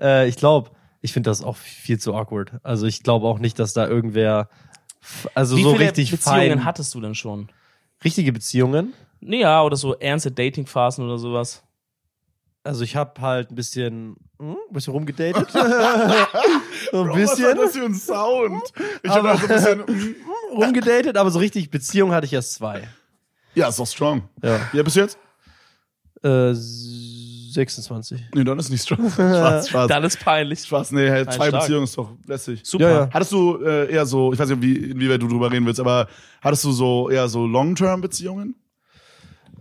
Äh, ich glaube, ich finde das auch viel zu awkward. Also ich glaube auch nicht, dass da irgendwer, also Wie so viele richtig Beziehungen fein, hattest du denn schon? richtige Beziehungen. Ja, oder so ernste Datingphasen oder sowas. Also ich habe halt ein bisschen, hm, ein bisschen rumgedatet. So ein Bro, was bisschen war das für ein Sound? Ich habe so ein bisschen, rumgedatet, aber so richtig Beziehung hatte ich erst zwei. ja, ist doch strong. Ja. Ja, bis jetzt? Äh, 26. Nee, dann ist nicht strong. Spaß, Spaß. Dann ist peinlich. Spaß, nee, hey, zwei stark. Beziehungen ist doch lässig. Super. Ja, ja. Hattest du äh, eher so, ich weiß nicht, wie, inwieweit du drüber reden willst, aber hattest du so eher so Long-Term-Beziehungen?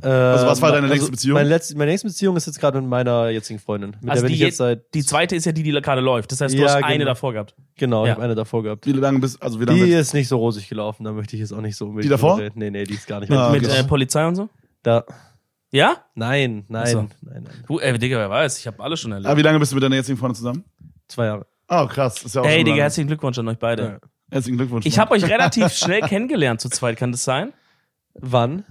Also was war deine nächste Beziehung? Meine, letzte, meine nächste Beziehung ist jetzt gerade mit meiner jetzigen Freundin. Mit Also der bin die, ich jetzt seit. die zweite ist ja die, die gerade läuft. Das heißt, du Ja, hast genau. eine davor gehabt. Genau, ich Ja. habe eine davor gehabt. Wie lange bist, also wie lange? Die ist nicht so rosig gelaufen, da möchte ich jetzt auch nicht so unbedingt Die davor? reden. Nee, nee, die ist gar nicht. Ah, Mit okay. äh, Polizei und so? Da. Ja? Nein, nein, so. nein, nein. Du, ey, Digga, wer weiß, ich habe alles schon erlebt. ah, wie lange bist du mit deiner jetzigen Freundin zusammen? Zwei Jahre. Oh, krass. Ist ja auch Ey, schon Digga, lange. herzlichen Glückwunsch an euch beide. Ja. Herzlichen Glückwunsch. Ich habe euch relativ schnell kennengelernt zu zweit, kann das sein? Wann?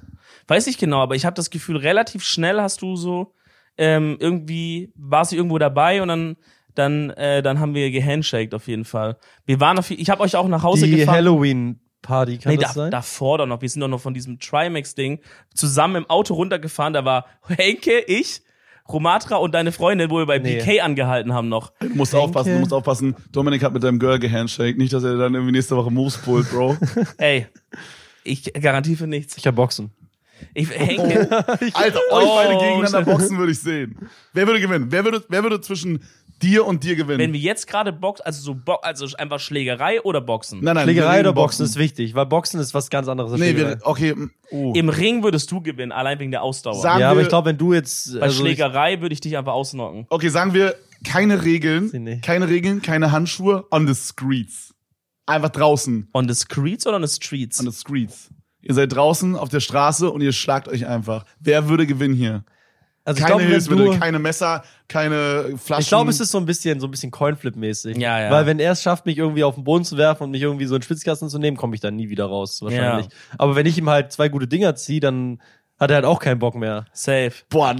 Weiß ich genau, aber ich habe das Gefühl, relativ schnell hast du so ähm, irgendwie war sie irgendwo dabei und dann dann äh, dann haben wir gehandshaked auf jeden Fall. Wir waren auf, ich habe euch auch nach Hause Die gefahren. Halloween-Party, kann Nee, das da, sein? davor doch noch. Wir sind doch noch von diesem Trimax-Ding zusammen im Auto runtergefahren. Da war Henke, ich, Romatra und deine Freundin, wo wir bei Nee. BK angehalten haben noch. Du musst aufpassen, du musst aufpassen. Dominik hat mit deinem Girl gehandshake. Nicht, dass er dann irgendwie nächste Woche Moves pullt, Bro. Ey, ich garantiere für nichts. Ich hab Boxen. Ich, Henke, Alter, euch Oh, beide gegeneinander boxen würde ich sehen. Wer würde gewinnen? Wer würde, wer würde zwischen dir und dir gewinnen? wenn wir jetzt gerade Boxen, also so Bo also einfach Schlägerei oder Boxen? nein, nein, Schlägerei oder Boxen ist wichtig, weil Boxen ist was ganz anderes als Nee, wir, okay. Oh. Im Ring würdest du gewinnen, allein wegen der Ausdauer. Sagen ja, aber wir- ich glaube, wenn du jetzt. Bei also ich- Schlägerei würde ich dich einfach ausnocken. Okay, sagen wir keine Regeln, keine Regeln, keine Handschuhe on the streets. Einfach draußen On the streets oder on the streets? on the streets. Ihr seid draußen auf der Straße und ihr schlagt euch einfach. Wer würde gewinnen hier? also ich Keine glaube, wenn Hilfsmittel, du. keine Messer, keine Flaschen. Ich glaube, es ist so ein bisschen, so ein bisschen Coinflip-mäßig. Ja, ja. Weil wenn er es schafft, mich irgendwie auf den Boden zu werfen und mich irgendwie so in den Schwitzkasten zu nehmen, komme ich dann nie wieder raus, wahrscheinlich. Aber wenn ich ihm halt zwei gute Dinger ziehe, dann hat er halt auch keinen Bock mehr. Safe. Boah,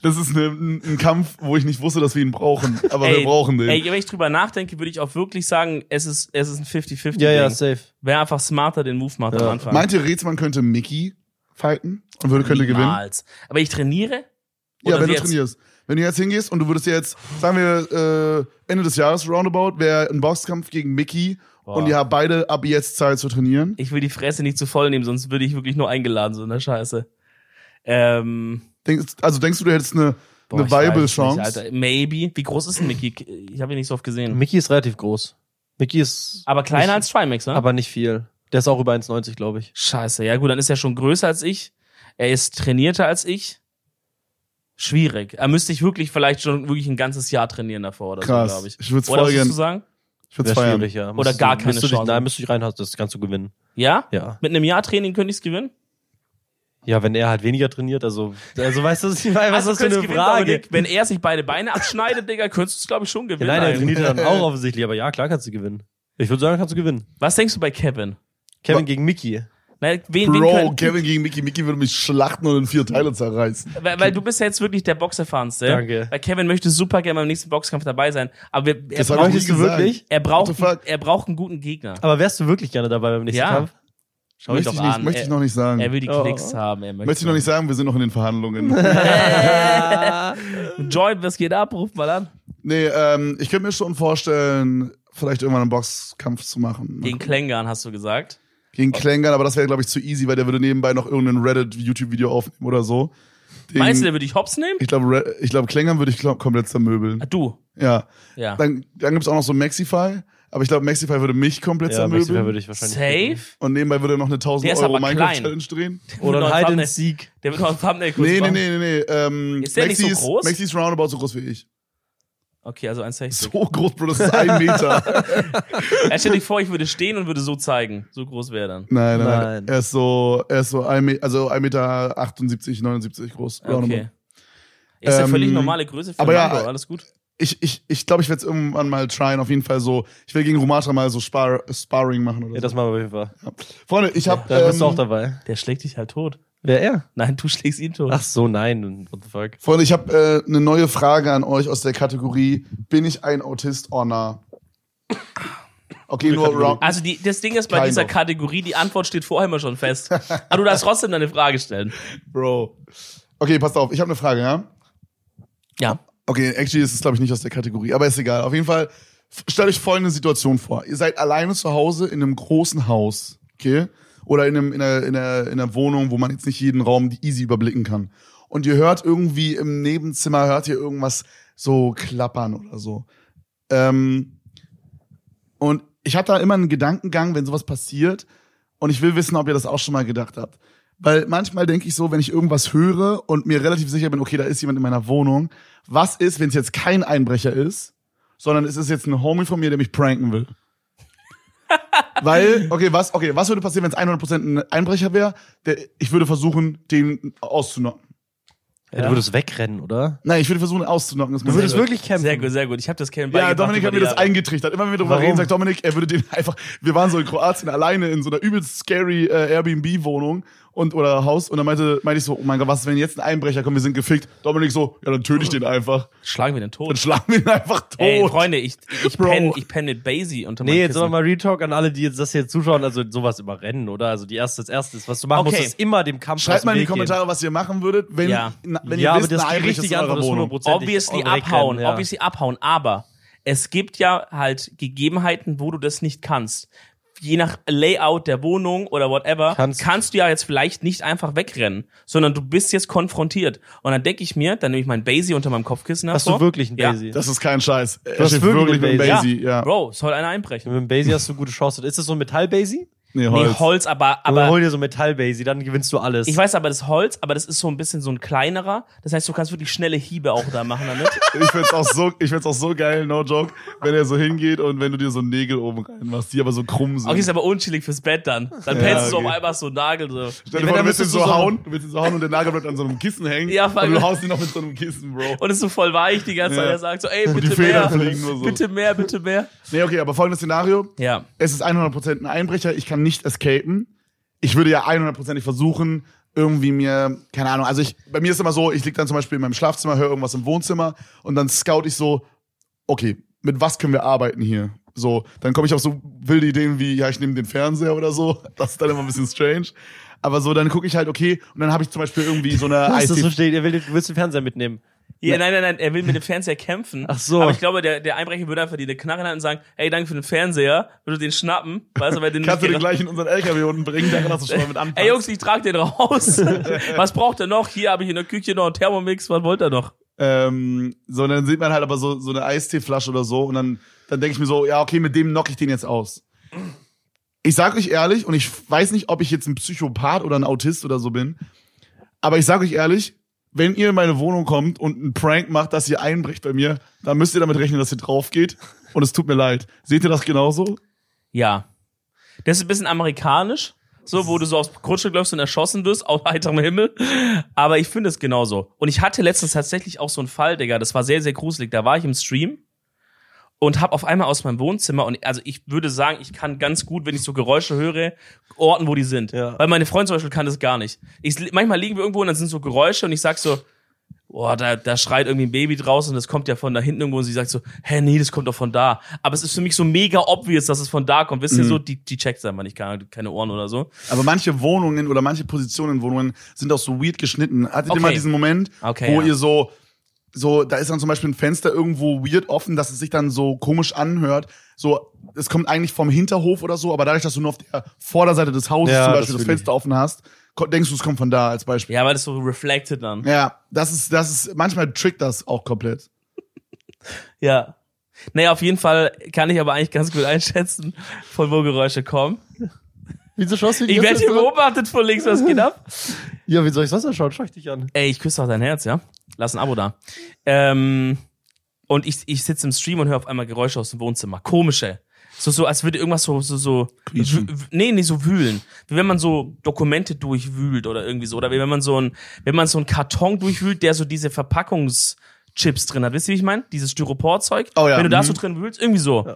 das ist eine, ein, ein Kampf, wo ich nicht wusste, dass wir ihn brauchen. Aber wir brauchen den. Ey, wenn ich drüber nachdenke, würde ich auch wirklich sagen, es ist, es ist ein 50-50. Ja, ja, Ding. safe. Wer einfach smarter den Move macht am Ja. Anfang. Meint ihr, Rätsmann könnte Mickey fighten und würde, könnte gewinnen? Niemals. Aber ich trainiere? Ja, wenn du jetzt? trainierst. Wenn du jetzt hingehst und du würdest jetzt, sagen wir, äh, Ende des Jahres, roundabout, wäre ein Boxkampf gegen Mickey und ihr habt beide ab jetzt Zeit zu trainieren. Ich will die Fresse nicht zu voll nehmen, sonst würde ich wirklich nur eingeladen, so in der Scheiße. Ähm, Denkst, also denkst du, du hättest eine, boah, eine ich weiß viable es Chance? Nicht, Alter. Maybe. Wie groß ist denn Mickey? Ich habe ihn nicht so oft gesehen. Mickey ist relativ groß. Mickey ist. Aber kleiner nicht, als Trimax, ne? Aber nicht viel. Der ist auch über 1,90, glaube ich. Scheiße. Ja gut, dann ist er schon größer als ich. Er ist trainierter als ich. Schwierig. Er müsste ich wirklich vielleicht schon wirklich ein ganzes Jahr trainieren davor oder Krass. so, glaube ich. Ich würd's Oder voll was gern- würdest du sagen? Ich würde Wäre feiern. schwierig, ja. Oder gar keine du dich, Chance. Nein, müsstest du dich reinhauen, das kannst du gewinnen. Ja? Ja. Mit einem Jahr Training könnte ich es gewinnen? Ja, wenn er halt weniger trainiert, also, also weißt du, was ich meine? Was Also ist das für eine Frage? Dominik. Wenn er sich beide Beine abschneidet, Digga, könntest du es, glaube ich, schon Ja, gewinnen. nein, er trainiert dann auch offensichtlich, aber ja, klar kannst du gewinnen. Ich würde sagen, kannst du gewinnen. Was denkst du bei Kevin? Kevin Wa- gegen Mickey. Nein, wen, wen Bro, können, Kevin gegen Mickey. Mickey würde mich schlachten und in vier Teile zerreißen. weil, weil du bist ja jetzt wirklich der Boxerfahrendste. Danke. Weil Kevin möchte super gerne beim nächsten Boxkampf dabei sein. Aber wir, er, Das braucht, du wirklich? er, braucht, er braucht einen guten Gegner. Aber wärst du wirklich gerne dabei beim nächsten Ja. Kampf? Schau Möchte doch ich, nicht, an. möchte er, ich noch nicht sagen. er will die Oh. Klicks haben. Er möchte möchte ich noch nicht sagen, wir sind noch in den Verhandlungen. Join, was geht ab? Ruf mal an. nee, ähm, ich könnte mir schon vorstellen, vielleicht irgendwann einen Boxkampf zu machen. Gegen Klängern, hast du gesagt. Gegen Klängern, aber das wäre, glaube ich, zu easy, weil der würde nebenbei noch irgendein Reddit-YouTube-Video aufnehmen oder so. Den- Meinst du, der würde ich hops nehmen? Ich glaube, ich glaube, Klängern würde ich glaub, komplett zermöbeln. Ah, du. Ja. Ja. Dann, dann gibt's auch noch so Maxify, aber ich glaube, Maxify würde mich komplett Ja, Maxify zermöbeln. würde ich wahrscheinlich. Safe? Und nebenbei würde er noch eine 1000 Der ist Euro aber klein. Minecraft-Challenge drehen. Oder Noch ein Hide and Seek. Der wird noch ein Thumbnail kurz Nee, nee, machen. nee, nee, nee. Ähm, Ist der nicht so Maxi groß? Maxi ist roundabout so groß wie ich. Okay, also 1,60. So groß, Bro, das ist ein Meter. Er stell dir vor, ich würde stehen und würde so zeigen. So groß wäre er dann. nein, nein, nein, Nein. Er ist so, er ist so ein Meter, also 1 Meter 78, 79 groß. roundabout. Okay. Ist ja Ähm, völlig normale Größe für aber ja. Alles gut. Ich, ich, ich glaube, ich werde es irgendwann mal tryen. Auf jeden Fall so. Ich will gegen Rumatra mal so Spar Sparring machen oder Ja, so. das machen wir auf jeden Fall. Freunde, ich habe Da bist du auch ähm, dabei. Der schlägt dich halt tot. Wer er? Nein, du schlägst ihn tot. Ach so, nein. What the fuck? Freunde, ich habe äh, eine neue Frage an euch aus der Kategorie: Bin ich ein Autist or nah? Okay, nur round. Also die, das Ding ist bei Kind dieser of. Kategorie, die Antwort steht vorher immer schon fest. Aber du darfst trotzdem deine Frage stellen. Bro. Okay, passt auf. Ich habe eine Frage, ja? Ja. Okay, actually ist es, glaube ich, nicht aus der Kategorie, aber ist egal. Auf jeden Fall, stellt euch folgende Situation vor. Ihr seid alleine zu Hause in einem großen Haus, okay? Oder in, einem, in, einer, in, einer, in einer Wohnung, wo man jetzt nicht jeden Raum easy überblicken kann. Und ihr hört irgendwie im Nebenzimmer, hört ihr irgendwas so klappern oder so. Ähm, und ich hatte da immer einen Gedankengang, wenn sowas passiert. Und ich will wissen, ob ihr das auch schon mal gedacht habt. Weil manchmal denke ich so, wenn ich irgendwas höre und mir relativ sicher bin, okay, da ist jemand in meiner Wohnung. Was ist, wenn es jetzt kein Einbrecher ist, sondern es ist jetzt ein Homie von mir, der mich pranken will? Weil, okay, was, okay, was würde passieren, wenn es 100% ein Einbrecher wäre? Ich würde versuchen, den auszunocken. Ja, du würdest wegrennen, oder? Nein, ich würde versuchen, auszunocken. Das Du würdest wirklich kämpfen. Sehr gut, sehr gut. Ich habe das kennen Ja, Dominik hat mir das eingetrichtert. Immer wenn wir darüber Warum? reden, sagt Dominik, er würde den einfach. Wir waren so in Kroatien alleine in so einer übelst scary äh, Airbnb-Wohnung und oder Haus und dann meinte, meinte ich so, oh mein Gott, was ist, wenn jetzt ein Einbrecher kommt, wir sind gefickt. Dominik so, ja, dann töte ich den einfach. Schlagen wir den Dann tot. schlagen wir ihn einfach tot. Ey, Freunde, ich, ich Bro. penne ich penn mit Basie unter Nee, jetzt Kissen. aber mal Retalk an alle, die jetzt das hier zuschauen, also sowas überrennen, oder? Also die erste, das erste ist, was du machen Okay. musst, ist immer dem Kampf Schreibt mal in die Weg gehen. Kommentare, was ihr machen würdet, wenn, Ja. na, wenn ja, ihr aber wisst, das ein Einbrecher ist in eurer Antwort ist Wohnung. 100%. obviously abhauen, ja. obviously abhauen, aber es gibt ja halt Gegebenheiten, wo du das nicht kannst. Je nach Layout der Wohnung oder whatever, Kannst- kannst, du ja jetzt vielleicht nicht einfach wegrennen, sondern du bist jetzt konfrontiert. Und dann denke ich mir, dann nehme ich mein Basie unter meinem Kopfkissen Hast hervor. du wirklich einen Ja. Basie? Das ist kein Scheiß. Er hast steht wirklich wirklich einen Basie, ja. Bro, soll einer einbrechen. Mit dem Basie hast du gute Chance. Ist das so ein Metall-Basie? Nee, Nee, Holz. Holz, aber, Aber hol dir so ein Metall-Basie, dann gewinnst du alles. ich weiß aber das Holz, aber das ist so ein bisschen so ein kleinerer. Das heißt, du kannst wirklich schnelle Hiebe auch da machen damit. Ich find's auch so, ich find's auch so geil, no joke, wenn er so hingeht und wenn du dir so Nägel oben reinmachst, die aber so krumm sind. Okay, ist aber unchillig fürs Bett dann. Dann Ja, pennst du okay. auf einmal so einen Nagel so. Stell Wenn, dir vor, dann du willst ihn so du so- hauen, du willst ihn so hauen und der Nagel bleibt an so einem Kissen hängen. Ja, und voll du haust ihn noch mit so einem Kissen, Bro. Und es ist so voll weich die ganze Zeit. Ja. Er sagt so, ey, bitte mehr. so. Bitte mehr, bitte mehr. Nee, okay, aber folgendes Szenario. Ja. Es ist 100% ein Einbrecher, ich kann nicht escapen. Ich würde ja 100%ig versuchen, irgendwie mir, keine Ahnung, also ich, bei mir ist immer so, ich lieg dann zum Beispiel in meinem Schlafzimmer, höre irgendwas im Wohnzimmer und dann scout ich so, okay, mit was können wir arbeiten hier? So, dann komme ich auf so wilde Ideen wie, ja, ich nehme den Fernseher oder so. Das ist dann immer ein bisschen strange. Aber so, dann gucke ich halt, okay, und dann habe ich zum Beispiel irgendwie so eine Was das Eistee- so steht, ihr will, du willst den Fernseher mitnehmen. ja. Nein, nein, nein, er will mit dem Fernseher kämpfen. Ach so. Aber ich glaube, der, der Einbrecher würde einfach die eine Knarre in und sagen, ey, danke für den Fernseher, würde den schnappen, weißt du, weil den Kannst du den gleich in unseren LKW unten bringen, da kannst du schon mal mit anfangen. Ey Jungs, ich trage den raus. Was braucht er noch? Hier habe ich in der Küche noch einen Thermomix, was wollt er noch? Ähm, so, und dann sieht man halt aber so, so eine Eisteeflasche oder so und dann, dann denke ich mir so, ja, okay, mit dem knock ich den jetzt aus. Ich sag euch ehrlich, und ich weiß nicht, ob ich jetzt ein Psychopath oder ein Autist oder so bin, aber ich sag euch ehrlich, wenn ihr in meine Wohnung kommt und einen Prank macht, dass ihr einbricht bei mir, dann müsst ihr damit rechnen, dass ihr drauf geht. Und es tut mir leid. Seht ihr das genauso? Ja. Das ist ein bisschen amerikanisch, so, wo du so aufs Grundstück läufst und erschossen wirst, aus heiterem Himmel. Aber ich finde es genauso. Und ich hatte letztens tatsächlich auch so einen Fall, Digga, das war sehr, sehr gruselig. Da war ich im Stream und hab auf einmal aus meinem Wohnzimmer, und also ich würde sagen, ich kann ganz gut, wenn ich so Geräusche höre, orten, wo die sind. Ja. Weil meine Freundin zum Beispiel kann das gar nicht. Ich, manchmal liegen wir irgendwo und dann sind so Geräusche und ich sag so, boah, da, da schreit irgendwie ein Baby draußen und das kommt ja von da hinten irgendwo und sie sagt so, hä, nee, das kommt doch von da. Aber es ist für mich so mega obvious, dass es von da kommt. Wisst ihr so, die, die checkt einfach nicht, keine, keine Ohren oder so. Aber manche Wohnungen oder manche Positionen in Wohnungen sind auch so weird geschnitten. Hattet Okay. ihr mal diesen Moment, Okay, wo ja. ihr so, so, da ist dann zum Beispiel ein Fenster irgendwo weird offen, dass es sich dann so komisch anhört. So, es kommt eigentlich vom Hinterhof oder so, aber dadurch, dass du nur auf der Vorderseite des Hauses Ja, zum das Beispiel das, ich. Fenster offen hast, denkst du, es kommt von da als Beispiel. Ja, weil das so reflected dann. Ja, das ist, das ist, manchmal trickt das auch komplett. Ja. Naja, auf jeden Fall kann ich aber eigentlich ganz gut einschätzen, von wo Geräusche kommen. Wieso schaust du die Ich werde hier beobachtet von links, was geht ab? Ja, wie soll ich sonst anschauen? Schau ich dich an. Ey, ich küsse auch dein Herz, ja? Lass ein Abo da. Ähm, und ich, ich sitze im Stream und höre auf einmal Geräusche aus dem Wohnzimmer. Komische. So, so, als würde irgendwas so, so, so, nee, nee, so wühlen. Wie wenn man so Dokumente durchwühlt oder irgendwie so. Oder wie wenn man so ein, wenn man so einen Karton durchwühlt, der so diese Verpackungschips drin hat. Wisst ihr, wie ich meine? Dieses Styroporzeug. Oh ja, Wenn du da mhm. so drin wühlst, irgendwie so.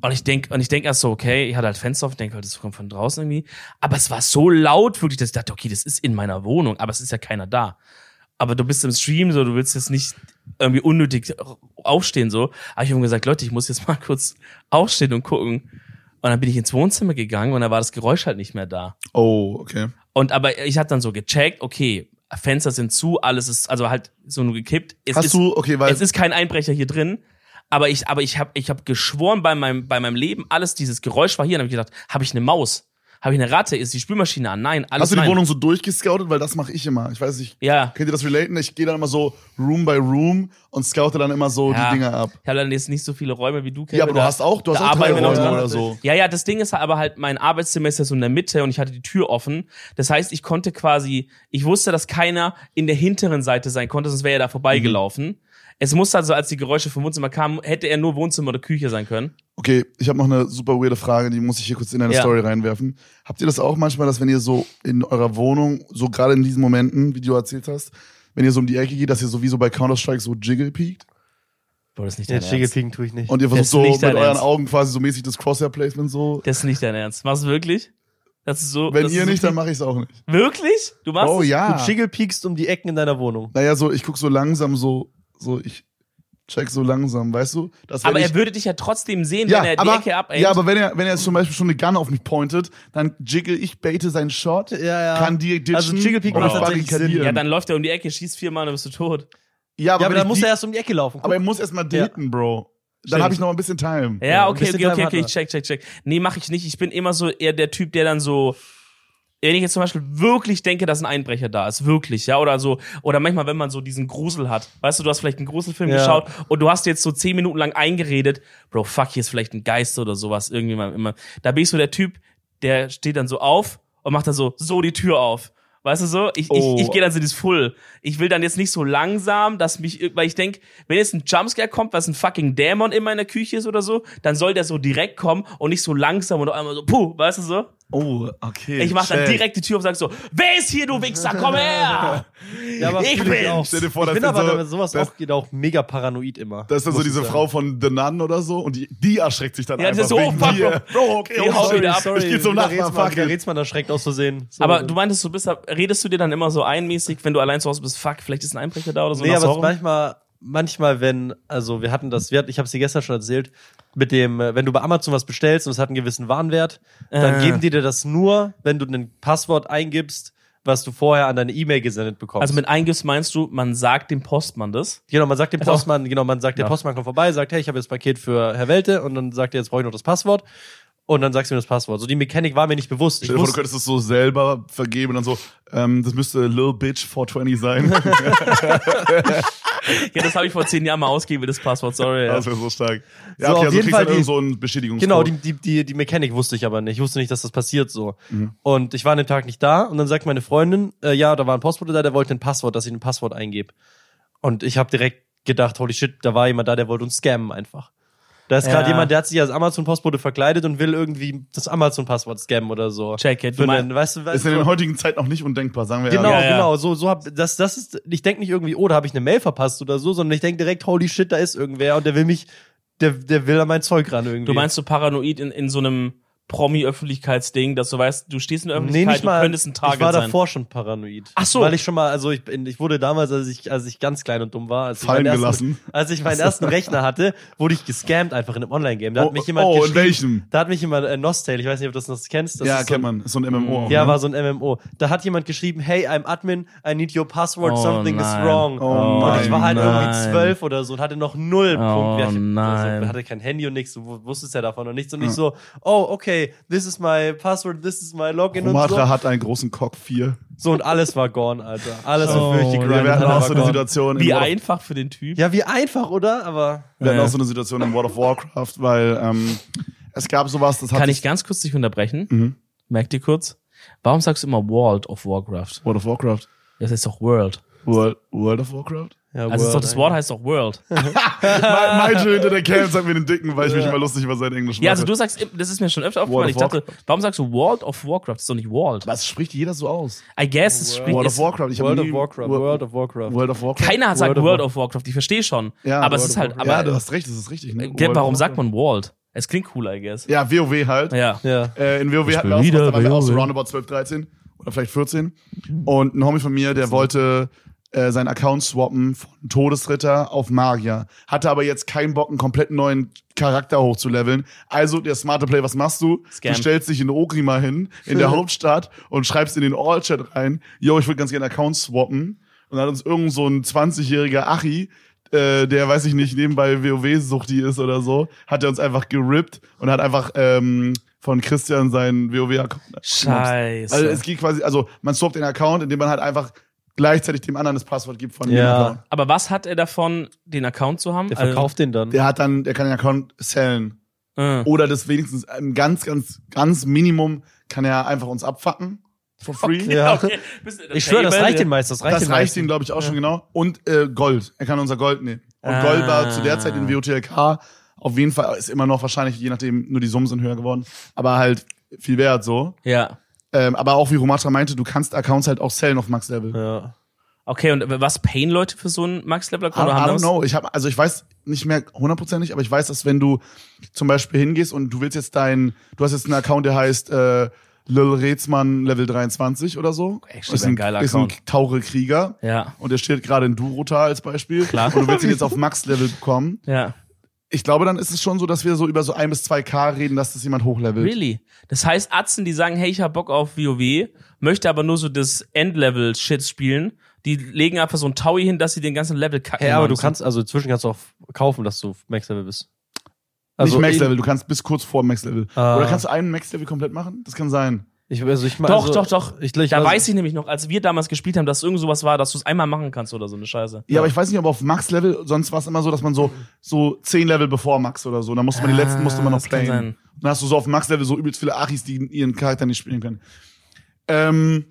Und ich denk, und ich denk erst so, okay, ich hatte halt Fenster auf, denke, das kommt von draußen irgendwie. Aber es war so laut, wirklich, dass ich dachte, okay, das ist in meiner Wohnung, aber es ist ja keiner da. Aber du bist im Stream, so, du willst jetzt nicht irgendwie unnötig aufstehen, so. Aber ich habe gesagt, Leute, ich muss jetzt mal kurz aufstehen und gucken. Und dann bin ich ins Wohnzimmer gegangen und da war das Geräusch halt nicht mehr da. Oh, okay. Und aber ich hatte dann so gecheckt, okay, Fenster sind zu, alles ist, also halt so nur gekippt. Es Hast ist, du, okay, weil, es ist kein Einbrecher hier drin, Aber ich, aber ich habe ich hab geschworen bei meinem, bei meinem Leben, alles dieses Geräusch war hier. Und habe ich gedacht, habe ich eine Maus? Habe ich eine Ratte? Ist die Spülmaschine an? Nein, alles Hast du die nein. Wohnung so durchgescoutet? Weil das mache ich immer. Ich weiß nicht, Ja. kennt ihr das relaten? Ich gehe dann immer so Room by Room und scoute dann immer so ja. die Dinger ab. Ich habe dann jetzt nicht so viele Räume wie du, Kevin. Ja, aber du Da- hast auch, du hast da auch drei arbeiten wir noch Räume dran. oder so. Ja, ja, das Ding ist aber halt, mein Arbeitszimmer ist ja so in der Mitte und ich hatte die Tür offen. Das heißt, ich konnte quasi, ich wusste, dass keiner in der hinteren Seite sein konnte, sonst wäre er da vorbeigelaufen. Es musste also, als die Geräusche vom Wohnzimmer kamen, hätte er nur Wohnzimmer oder Küche sein können. Okay, ich habe noch eine super weirde Frage, die muss ich hier kurz in eine Ja. Story reinwerfen. Habt ihr das auch manchmal, dass wenn ihr so in eurer Wohnung, so gerade in diesen Momenten, wie du erzählt hast, wenn ihr so um die Ecke geht, dass ihr sowieso bei Counter-Strike so Jiggle peakt Boah, das ist nicht Ja, dein Ernst. Jiggle-Peeken tue ich nicht. und ihr versucht so mit euren Ernst. Augen quasi so mäßig das Crosshair-Placement so. Das ist nicht dein Ernst. Machst du wirklich? Das ist so. Wenn das ihr so nicht, dann mache ich es auch nicht. Wirklich? Du machst Oh es? ja. Du Jiggle-Peekst um die Ecken in deiner Wohnung. Naja, so, ich guck so langsam so, so, ich check so langsam, weißt du? Dass, Aber ich, er würde dich ja trotzdem sehen, ja, wenn er die aber, Ecke abaimt. ja, aber wenn er, wenn er zum Beispiel schon eine Gun auf mich pointet, dann jiggle ich, baite seinen Shot, Ja, ja. kann die ditchen Also Jiggle Peek macht tatsächlich barrikadieren. ja, dann läuft er um die Ecke, schießt viermal, dann bist du tot. Ja, aber, Ja, aber dann muss die, er erst um die Ecke laufen. aber er muss erst mal Ja. daten, Bro. Dann habe ich noch ein bisschen Time. Ja, Ja, okay, okay, okay, okay, ich check, check, check. Nee, mache ich nicht. Ich bin immer so eher der Typ, der dann so, wenn ich jetzt zum Beispiel wirklich denke, dass ein Einbrecher da ist, wirklich, ja, oder so, oder manchmal, wenn man so diesen Grusel hat, weißt du, du hast vielleicht einen Gruselfilm Ja. geschaut und du hast jetzt so zehn Minuten lang eingeredet, Bro, fuck, hier ist vielleicht ein Geist oder sowas, irgendwie mal immer. Da bin ich so der Typ, der steht dann so auf und macht dann so, so die Tür auf. Weißt du so? Ich, Oh. ich, ich gehe dann so dieses Full. Ich will dann jetzt nicht so langsam, dass mich, weil ich denk, wenn jetzt ein Jumpscare kommt, was ein fucking Dämon in meiner Küche ist oder so, dann soll der so direkt kommen und nicht so langsam und einmal so, puh, weißt du so? Oh, okay. Ich mach dann direkt die Tür auf und sag so, wer ist hier, du Wichser, komm her! Ja, aber ich ich bin- auch. Stell dir vor, ich das bin aber, so- wenn sowas das- auch geht, auch mega paranoid immer. Das ist dann so ich diese. Frau von The Nun oder so und die, die erschreckt sich dann Ja, das einfach ist so, oh, fuck, dir. Bro, okay, Die oh, haut sorry, wieder ab. Ich geh zum Nachbarn, fuck der. Rätsmann erschreckt aus Versehen. So. Aber du meintest, du bist, redest du dir dann immer so einmäßig, wenn du allein zu Hause bist, fuck, vielleicht ist ein Einbrecher da oder so? Nee, aber manchmal, manchmal, wenn, also wir hatten das, wir hatten, ich habe es dir gestern schon erzählt, mit dem, äh, wenn du bei Amazon was bestellst und es hat einen gewissen Warenwert, dann Äh. geben die dir das nur, wenn du ein Passwort eingibst, was du vorher an deine E-Mail gesendet bekommst. also mit Eingibs meinst du, man sagt dem Postmann das? Genau, man sagt dem Also- Postmann, genau, man sagt, der Ja. Postmann kommt vorbei, sagt, hey, ich habe jetzt Paket für Herr Welte und dann sagt er, jetzt brauche ich noch das Passwort und dann sagst du mir das Passwort. So die Mechanik war mir nicht bewusst. Ich Stell dir vor, du könntest es so selber vergeben und dann so, ähm, das müsste Lil Bitch 420 sein. Ja, das habe ich vor zehn Jahren mal ausgegeben, das Passwort, sorry. Ja. Das wäre so stark. So, Ja, okay, auf also jeden kriegst Fall die- so einen Bestätigungscode. genau, die, die, die, die Mechanik wusste ich aber nicht. Ich wusste nicht, dass das passiert so. Mhm. Und ich war an dem Tag nicht da und dann sagt meine Freundin, äh, ja, da war ein Postbote da, der wollte ein Passwort, dass ich ein Passwort eingebe. Und ich habe direkt gedacht, holy shit, da war jemand da, der wollte uns scammen einfach. Da ist gerade Ja. jemand, der hat sich als Amazon-Postbote verkleidet und will irgendwie das Amazon-Passwort scammen oder so. Check it. Du mein, weißt du, weißt ist in der heutigen Zeit noch nicht undenkbar, sagen wir Genau. Ja, ja. genau. So, so hab, das, das ist, ich denke nicht irgendwie, oh, da habe ich eine Mail verpasst oder so, sondern ich denke direkt, holy shit, da ist irgendwer und der will mich, der, der will an mein Zeug ran irgendwie. du meinst so paranoid in, in so einem Promi-Öffentlichkeitsding, dass du weißt, du stehst in der nee, Öffentlichkeit, nicht mal. du könntest ein Target ich war sein. davor schon paranoid. Ach so. Weil ich schon mal, also ich, bin- ich wurde damals, als ich, als ich ganz klein und dumm war, als ich Fallen meinen gelassen. Ersten, als ich meinen ersten Rechner hatte, wurde ich gescammt einfach in einem Online-Game. Da hat Oh, mich jemand oh, in geschrieben, welchem? Da hat mich jemand, äh, Nostale, ich weiß nicht, ob du das noch kennst. Das Ja, ist so kennt man. So ein MMO. auch, Ja, ne? war so ein MMO. Da hat jemand geschrieben, hey, I'm Admin, I need your password, Oh something nein. is wrong. Oh und ich war halt nein. irgendwie zwölf oder so und hatte noch null Oh nein. Also, hatte kein Handy und nichts, du wu- wusstest ja davon und nichts. Und ich so, oh, okay, this is my password, this is my login und Romatra so. hat einen großen Cock 4. So und alles war gone, Alter. Alles Oh, wofür ich Wir gegrindet hatten hatte, auch war so eine gone. Situation Wie einfach für den Typ. Ja, wie einfach, oder? Aber wir hatten auch so eine Situation in World of Warcraft, weil ähm, es gab sowas, das hat Kann ich ganz kurz dich unterbrechen? Mhm. Merk dir kurz. Warum sagst du immer World of Warcraft? World of Warcraft. Das ist doch World. World, World of Warcraft? Ja, Also ist doch, das Wort heißt doch World. Nigel hinter der Cam sagt mir den Dicken, weil ich mich immer lustig über sein Englisch Ja, also mache. du sagst, das ist mir schon öfter aufgefallen. World Ich dachte, warum sagst du World of Warcraft? Das ist doch nicht World. Was spricht jeder so aus? I guess es spricht. World of es- Warcraft. Ich hab World of Warcraft, Wo- World of Warcraft. World of Warcraft. Keiner hat sagt World of World of Warcraft. Ich verstehe schon. Ja, aber es World ist of halt, aber ja, du hast recht, das ist richtig. Ne? World warum sagt man World? Es klingt cooler, I guess. Ja, WoW halt. Ja. Ja. Äh, in WoW hatten wir auch, so roundabout 12, 13 oder vielleicht 14. Und ein Homie von mir, der wollte äh, seinen Account swappen von Todesritter auf Magier. Hatte aber jetzt keinen Bock, einen komplett neuen Charakter hochzuleveln. Also der smarte Play, was machst du? Scam. Du stellst dich in Ogrima hin, in der Hauptstadt und schreibst in den All-Chat rein, yo, ich würde ganz gerne Account swappen. Und dann hat uns irgend so ein 20-jähriger Achi äh, der, weiß ich nicht, nebenbei WoW-Suchti ist oder so, hat er uns einfach gerippt und hat einfach ähm, von Christian seinen WoW-Account. Scheiße. Also es geht quasi, also man swappt den Account, indem man halt einfach gleichzeitig dem anderen das Passwort gibt von dem Ja. Account. Aber was hat er davon, den Account zu haben? Der verkauft den dann. Der hat dann, der kann den Account sellen. Also, äh. Oder das wenigstens im ganz, ganz, ganz Minimum kann er einfach uns abfacken. For free. Ja. Okay. Bist du Ich schwöre, das Table? reicht den meisten. Das reicht Das den reicht meisten. ihm, glaube ich, auch schon genau. Und äh, Gold. Er kann unser Gold nehmen. Und Ah. Gold war zu der Zeit in WOTLK auf jeden Fall, ist immer noch wahrscheinlich, je nachdem, nur die Summen sind höher geworden, aber halt viel wert so. Ja. Ähm, aber auch wie Romatra meinte, du kannst Accounts halt auch sellen auf Max-Level. Ja. Okay, und was payen Leute für so einen I, Max-Level-Account? I haben don't das- know. Ich habe also ich weiß nicht mehr hundertprozentig, aber ich weiß, dass wenn du zum Beispiel hingehst und du willst jetzt dein, du hast jetzt einen Account, der heißt äh, Lil Rätsmann Level 23 oder so. Actually, ist ein ein, geiler ist ein Account. Tauchekrieger. Ja. Und der steht gerade in Durota als Beispiel. Klar. Und du willst ihn jetzt auf Max-Level bekommen. Ja. Ich glaube, dann ist es schon so, dass wir so über so ein bis zwei K reden, dass das jemand hochlevelt. Really? Das heißt, Atzen, die sagen, hey, ich hab Bock auf WoW, möchte aber nur so das Endlevel-Shit spielen, die legen einfach so ein Taui hin, dass sie den ganzen Level kacken. Hey, aber du kannst, also inzwischen kannst du auch kaufen, dass du Max-Level bist. nicht in- Max-Level, du kannst bis kurz vor Max-Level. Ah. Oder kannst du einen Max-Level komplett machen? Das kann sein. Ich, also ich mein, Doch, also, doch, doch. Ich, ich, da also, weiß ich nämlich noch, als wir damals gespielt haben, dass irgend sowas war, dass du es einmal machen kannst oder so eine Scheiße. Ja, aber ich weiß nicht, ob auf Max-Level, sonst war es immer so, dass man so, so zehn Level bevor Max oder so, dann musste man die letzten, musste man noch Ah, das kann playen. sein. Dann hast du so auf Max-Level so übelst viele Achis, die ihren Charakter nicht spielen können. Ähm,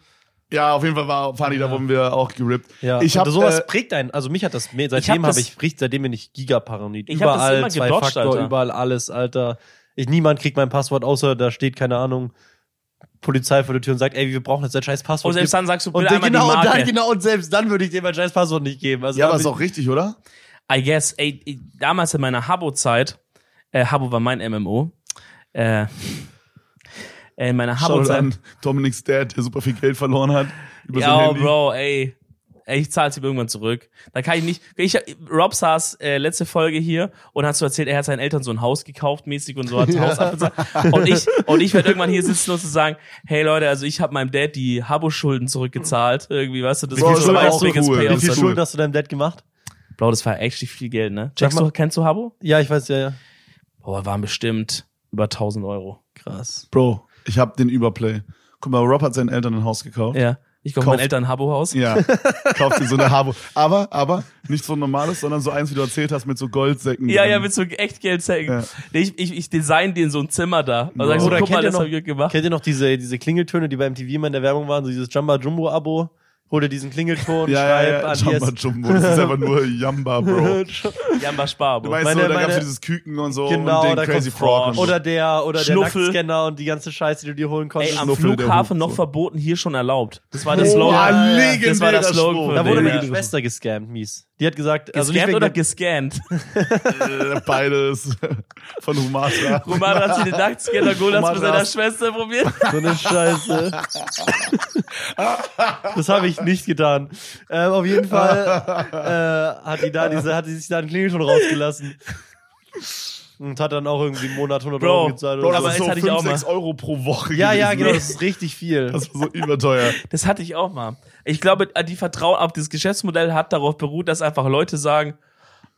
ja, auf jeden Fall war Fanny, da wurden wir auch gerippt. Ja, ich und habe sowas äh, prägt einen. Also mich hat das, hab seitdem habe ich, riecht, seitdem bin ich gigaparanoid. Ich hab das Überall immer zwei gedodged, Faktor, Alter. überall alles, Alter. Ich, niemand kriegt mein Passwort, außer da steht, keine Ahnung, Polizei vor der Tür und sagt, ey, wir brauchen jetzt dein scheiß Passwort. Und selbst dann sagst du, und bitte dann, einmal genau, die und Marke. dann, genau, und selbst dann würde ich dir mein scheiß Passwort nicht geben. Also ja, aber ist auch richtig, oder? I guess, ey, ey, damals in meiner Habo-Zeit, äh, Habo war mein MMO, äh, in meiner Habo-Zeit. an Dominik's Dad, der super viel Geld verloren hat. Über Ja, Handy. Bro, ey. Ey, Ich zahl's ihm irgendwann zurück. Da kann ich nicht. Ich, Rob saß äh, letzte Folge hier und hat so erzählt, er hat seinen Eltern so ein Haus gekauft mäßig und so hat das Haus abbezahlt. Und ich und ich werde irgendwann hier sitzen und zu sagen, hey Leute, also ich habe meinem Dad die Habo-Schulden zurückgezahlt. Irgendwie, weißt du, das Wie viel war so biggest cool. Wie viel cool. Schulden hast du deinem Dad gemacht? Bro, das war echt viel Geld, ne? Checkst du, kennst du Habo? Ja, ich weiß, ja, ja. Boah, waren bestimmt über 1000 Euro. Krass. Bro, ich habe den Überplay. Guck mal, Rob hat seinen Eltern ein Haus gekauft. Ja. Ich kaufe Kauf- meinen Eltern ein Habo-Haus. Ja, kauft dir so eine Habo. Aber, aber, nicht so ein normales, sondern so eins, wie du erzählt hast, mit so Goldsäcken. Ja, drin. ja, mit so Echtgeldsäcken. Ja. Nee, Ich, ich, ich design den so ein Zimmer da. Und Bro. sag so, Oder guck mal, das noch- hab ich gemacht. Kennt ihr noch diese, diese Klingeltöne, die beim TV immer in der Werbung waren? So dieses Jumba Hol dir diesen Klingelton, Ja, schreib ja, ja, an die Jumbo. Das ist einfach nur Jamba, Bro. Jamba Spar, Du Bro. weißt Meine- so, da gab's meine- so dieses Küken und so Genau, und den Crazy Frog. und. Oder der, oder der Schnuffel. Nacktscanner und die ganze Scheiße, die du dir holen konntest. Ey, am Schnuffel, der Flughafen noch so. verboten, hier schon erlaubt. Das war der Oh, Slogan. ja, das war der legendärer Slogan. Da wurde meine. Schwester gescammt, mies. Die hat gesagt, also nicht oder der- gescannt? Beides. Von Humatra. Roman hat sich den Nacktscanner geholt, hat's mit seiner Schwester probiert. so eine Scheiße. das habe ich nicht getan. Ähm, auf jeden Fall äh, hat die da diese, hat die sich da einen Klingelton rausgelassen. Und hat dann auch irgendwie einen Monat 100 Bro, Euro gezahlt. Bro, oder das Aber so hatte ich 5, auch mal. 6 Euro pro Woche ja, ja, gewesen. genau, das ist richtig viel. Das war so überteuer. Das hatte ich auch mal. Ich glaube, die Vertrauen auf das Geschäftsmodell hat darauf beruht, dass einfach Leute sagen,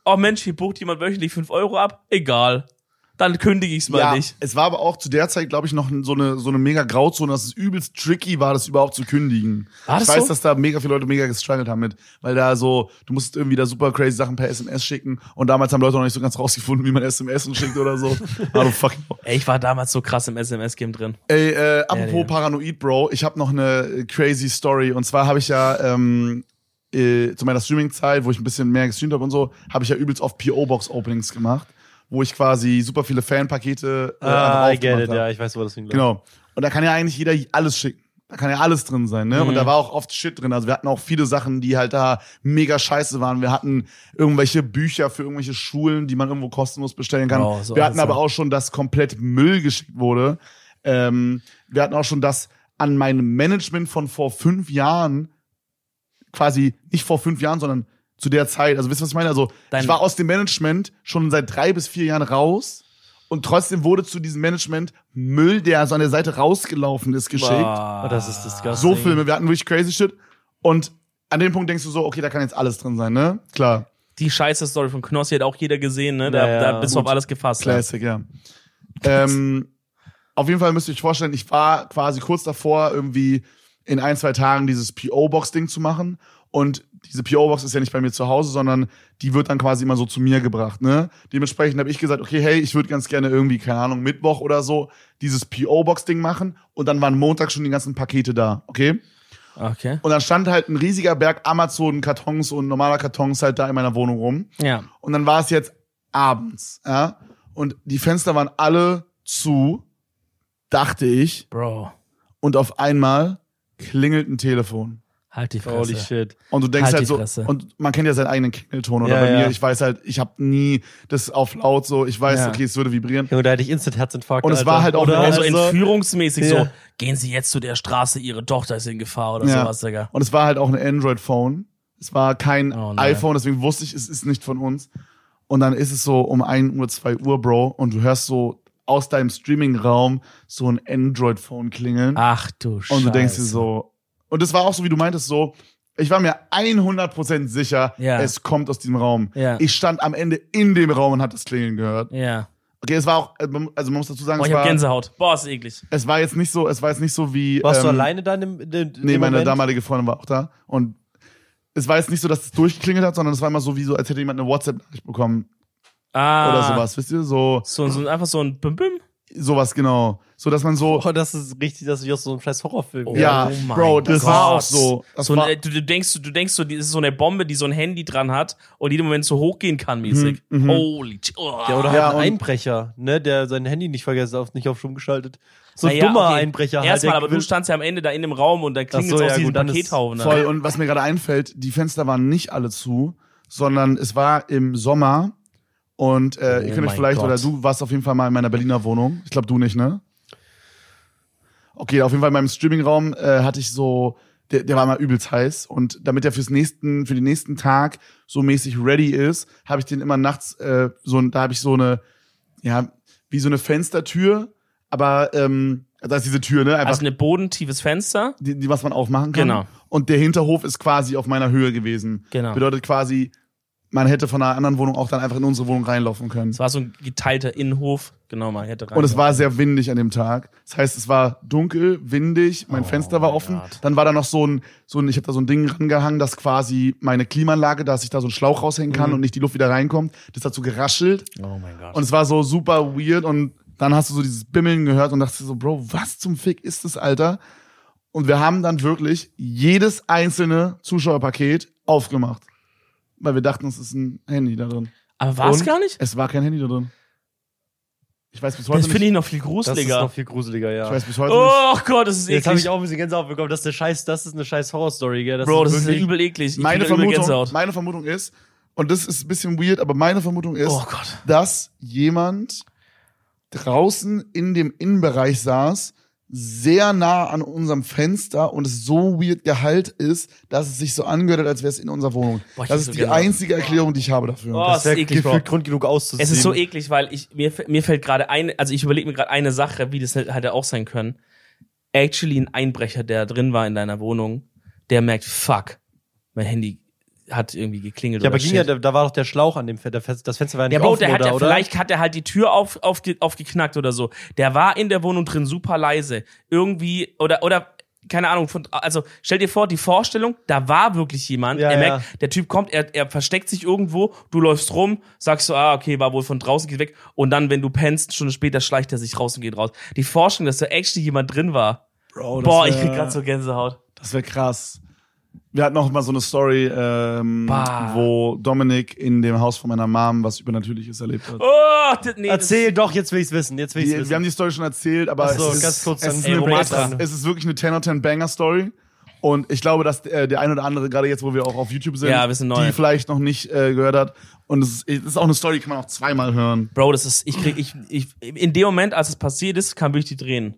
oh Mensch, hier bucht jemand wöchentlich 5 Euro ab? Egal. Dann kündige ich's mal ja, nicht. es war aber auch zu der Zeit, glaube ich, noch so eine, so eine mega Grauzone, dass es übelst tricky war, das überhaupt zu kündigen. War das ich weiß, so? dass da mega viele Leute mega gestruggelt haben mit, weil da so, du musst irgendwie da super crazy Sachen per SMS schicken und damals haben Leute noch nicht so ganz rausgefunden, wie man SMS schickt oder so. Aber fucking Ey, ich war damals so krass im SMS-Game drin. Ey, äh, apropos ja. Paranoid, Bro, ich habe noch eine crazy Story. Und zwar habe ich ja ähm, äh, zu meiner Streaming-Zeit, wo ich ein bisschen mehr gestreamt habe und so, habe ich ja übelst oft PO-Box-Openings gemacht, wo ich quasi super viele Fanpakete äh, Ah, I get it, hab. ja, ich weiß, wo das hinläuft. Genau. Und da kann ja eigentlich jeder alles schicken. Da kann ja alles drin sein, ne? Und da war auch oft Shit drin. Also wir hatten auch viele Sachen, die halt da mega scheiße waren. Wir hatten irgendwelche Bücher für irgendwelche Schulen, die man irgendwo kostenlos bestellen kann. Oh, so wir hatten aber auch schon, dass komplett Müll geschickt wurde. Ähm, wir hatten auch schon, dass an meinem Management von vor fünf Jahren, quasi nicht vor fünf Jahren, sondern zu der Zeit, also wisst ihr, was ich meine? Also Dein- ich war aus dem Management schon seit drei bis vier Jahren raus und trotzdem wurde zu diesem Management Müll, der so an der Seite rausgelaufen ist, geschickt. Boah. Oh, das ist disgusting. So Filme, wir hatten wirklich crazy shit. Und an dem Punkt denkst du so, okay, da kann jetzt alles drin sein, ne? Klar. Die scheiße Story von Knossi hat auch jeder gesehen, ne? Da, Ja, ja. da bist du auf alles gefasst. ne? Classic, ja. ähm, auf jeden Fall müsst ihr euch vorstellen, ich war quasi kurz davor, irgendwie in ein, zwei Tagen dieses PO-Box-Ding zu machen. Und diese PO-Box ist ja nicht bei mir zu Hause, sondern die wird dann quasi immer so zu mir gebracht. Ne? Dementsprechend habe ich gesagt, okay, hey, ich würde ganz gerne irgendwie, keine Ahnung, Mittwoch oder so, dieses PO-Box-Ding machen. Und dann waren Montag schon die ganzen Pakete da, okay? Okay. Und dann stand halt ein riesiger Berg Amazon-Kartons und normaler Kartons halt da in meiner Wohnung rum. Ja. Und dann war es jetzt abends, ja. Und die Fenster waren alle zu, dachte ich. Bro, Und auf einmal klingelt ein Telefon. Halt die Fresse. Holy shit. Und du denkst Halt halt, so, Fresse. und man kennt ja seinen eigenen Klingelton. Oder Ja, bei ja. mir, ich weiß halt, ich habe nie das auf laut so, ich weiß, Ja. okay, es würde vibrieren. Junge, da hätte ich instant Herzinfarkt. Und es Alter. war halt auch Oder eine- Also, also, entführungsmäßig Ja. so, gehen Sie jetzt zu der Straße, Ihre Tochter ist in Gefahr oder Ja. sowas, Digga. Und es war halt auch ein Android-Phone. Es war kein Oh iPhone, deswegen wusste ich, es ist nicht von uns. Und dann ist es so um 1 Uhr, 2 Uhr, Bro, und du hörst so aus deinem Streaming-Raum so ein Android-Phone klingeln. Ach du Scheiße. und du denkst dir so, und es war auch so, wie du meintest, so, ich war mir 100% sicher, Ja. es kommt aus diesem Raum. Ja. Ich stand am Ende in dem Raum und hab das Klingeln gehört. Ja. Okay, es war auch, also man muss dazu sagen, Boah, es, ich hab war, Gänsehaut. Boah, ist eklig. es war jetzt nicht so, es war jetzt nicht so wie. warst du ähm, alleine dann im, in, in Nee, dem meine Moment? damalige Freundin war auch da. Und es war jetzt nicht so, dass es durchgeklingelt hat, sondern es war immer so, wie so, als hätte jemand eine WhatsApp-Nachricht bekommen Ah. oder sowas, wisst ihr? So, So, so einfach so ein Bim Bim. Sowas genau. So, dass man so, Oh, das ist richtig, das ist wie aus so einem scheiß Horrorfilm. Oh. ja, mein Bro, das war Gott. auch so. Das so war, ein, du, du denkst, du denkst so, das ist so eine Bombe, die so ein Handy dran hat und jedem Moment so hochgehen kann, mäßig. Mhm, mhm. Holy shit. Oh. Ja, oder halt Ja, ein Einbrecher, ne, der sein Handy nicht vergessen, auf, nicht auf Stumm geschaltet. So ein Naja, dummer okay. Einbrecher halt. Erstmal, der aber du standst ja am Ende da in dem Raum und dann klingelt so, es aus ja, diesem ist Pakethaufen. Voll. Und was mir gerade einfällt, die Fenster waren nicht alle zu, sondern es war im Sommer. Und äh, Oh ihr könnt euch vielleicht, Gott. oder du warst auf jeden Fall mal in meiner Berliner Wohnung. Ich glaube, du nicht, ne? Okay, auf jeden Fall in meinem Streamingraum äh, hatte ich so, der, der war mal übelst heiß. Und damit er fürs nächsten, für den nächsten Tag so mäßig ready ist, habe ich den immer nachts äh, so, da habe ich so eine, ja, wie so eine Fenstertür, aber ähm, da ist diese Tür, ne? Einfach Also ein bodentiefes Fenster. die, die was man aufmachen kann. Genau. Und der Hinterhof ist quasi auf meiner Höhe gewesen. Genau. Bedeutet quasi, man hätte von einer anderen Wohnung auch dann einfach in unsere Wohnung reinlaufen können. Es war so ein geteilter Innenhof. Genau, man hätte rein. Und es war sehr windig an dem Tag. Das heißt, es war dunkel, windig, mein Oh Fenster war offen. Gott. Dann war da noch so ein, so ein, ich habe da so ein Ding rangehangen, dass quasi meine Klimaanlage, dass ich da so einen Schlauch raushängen kann Mhm. und nicht die Luft wieder reinkommt. Das hat so geraschelt. Oh mein Gott. Und es war so super weird und dann hast du so dieses Bimmeln gehört und dachtest so, Bro, was zum Fick ist das, Alter? Und wir haben dann wirklich jedes einzelne Zuschauerpaket aufgemacht. Weil wir dachten, es ist ein Handy da drin. aber war es gar nicht? Es war kein Handy da drin. Ich weiß bis heute Das finde nicht. ich noch viel das ist gruseliger. noch viel gruseliger, ja. Ich weiß bis heute nicht. Oh Gott, das ist Jetzt habe eklig. ich auch ein bisschen Gänsehaut bekommen. Das ist eine scheiß, das ist eine scheiß Horrorstory, gell? Das Bro, das ist übel eklig. Ich Meine Vermutung, Gänsehaut. meine Vermutung ist, und das ist ein bisschen weird, aber meine Vermutung ist, Oh Gott. dass jemand draußen in dem Innenbereich saß, sehr nah an unserem Fenster und es so weird gehalt ist, dass es sich so angehört hat, als wäre es in unserer Wohnung. Boah, das ist so die Gänsehaut. einzige Erklärung, die ich habe dafür. Oh, Das ist eklig, gefühlt Grund genug auszuziehen. Es ist so eklig, weil ich mir, mir fällt gerade eine, also ich überlege mir gerade eine Sache, wie das hätte auch sein können. Actually ein Einbrecher, der drin war in deiner Wohnung, der merkt, fuck, mein Handy hat irgendwie geklingelt Ja, aber oder ging shit. ja, da, da war doch der Schlauch an dem Fenster. Das Fenster war ja nicht Ja, Bro, offen, der hat oder, ja, oder? vielleicht hat er halt die Tür auf, auf, aufgeknackt oder so. Der war in der Wohnung drin super leise. Irgendwie, oder, oder, keine Ahnung, von, also stell dir vor, die Vorstellung, da war wirklich jemand, Ja, er ja. merkt, der Typ kommt, er, er versteckt sich irgendwo, du läufst rum, sagst so, ah, okay, war wohl von draußen, geht weg, und dann, wenn du pennst, eine Stunde später schleicht er sich raus und geht raus. Die Vorstellung, dass da actually jemand drin war. Bro, Boah, ich krieg grad so Gänsehaut. Das wäre krass. Wir hatten auch mal so eine Story, ähm, Bah. wo Dominik in dem Haus von meiner Mom was Übernatürliches erlebt hat. Oh, das, nee, Erzähl doch, jetzt will ich's wissen. Jetzt will ich's Wir, wissen. wir haben die Story schon erzählt, aber Ach so, es, ist, ganz kurz, es, ist ey, eine, es, es ist wirklich eine 10 out 10 Banger Story. Und ich glaube, dass der, der ein oder andere, gerade jetzt, wo wir auch auf YouTube sind, Ja, wir sind neu. die vielleicht noch nicht äh, gehört hat. Und es ist, es ist auch eine Story, die kann man auch zweimal hören. Bro, das ist, ich krieg, ich, ich, in dem Moment, als es passiert ist, kam wirklich die Tränen.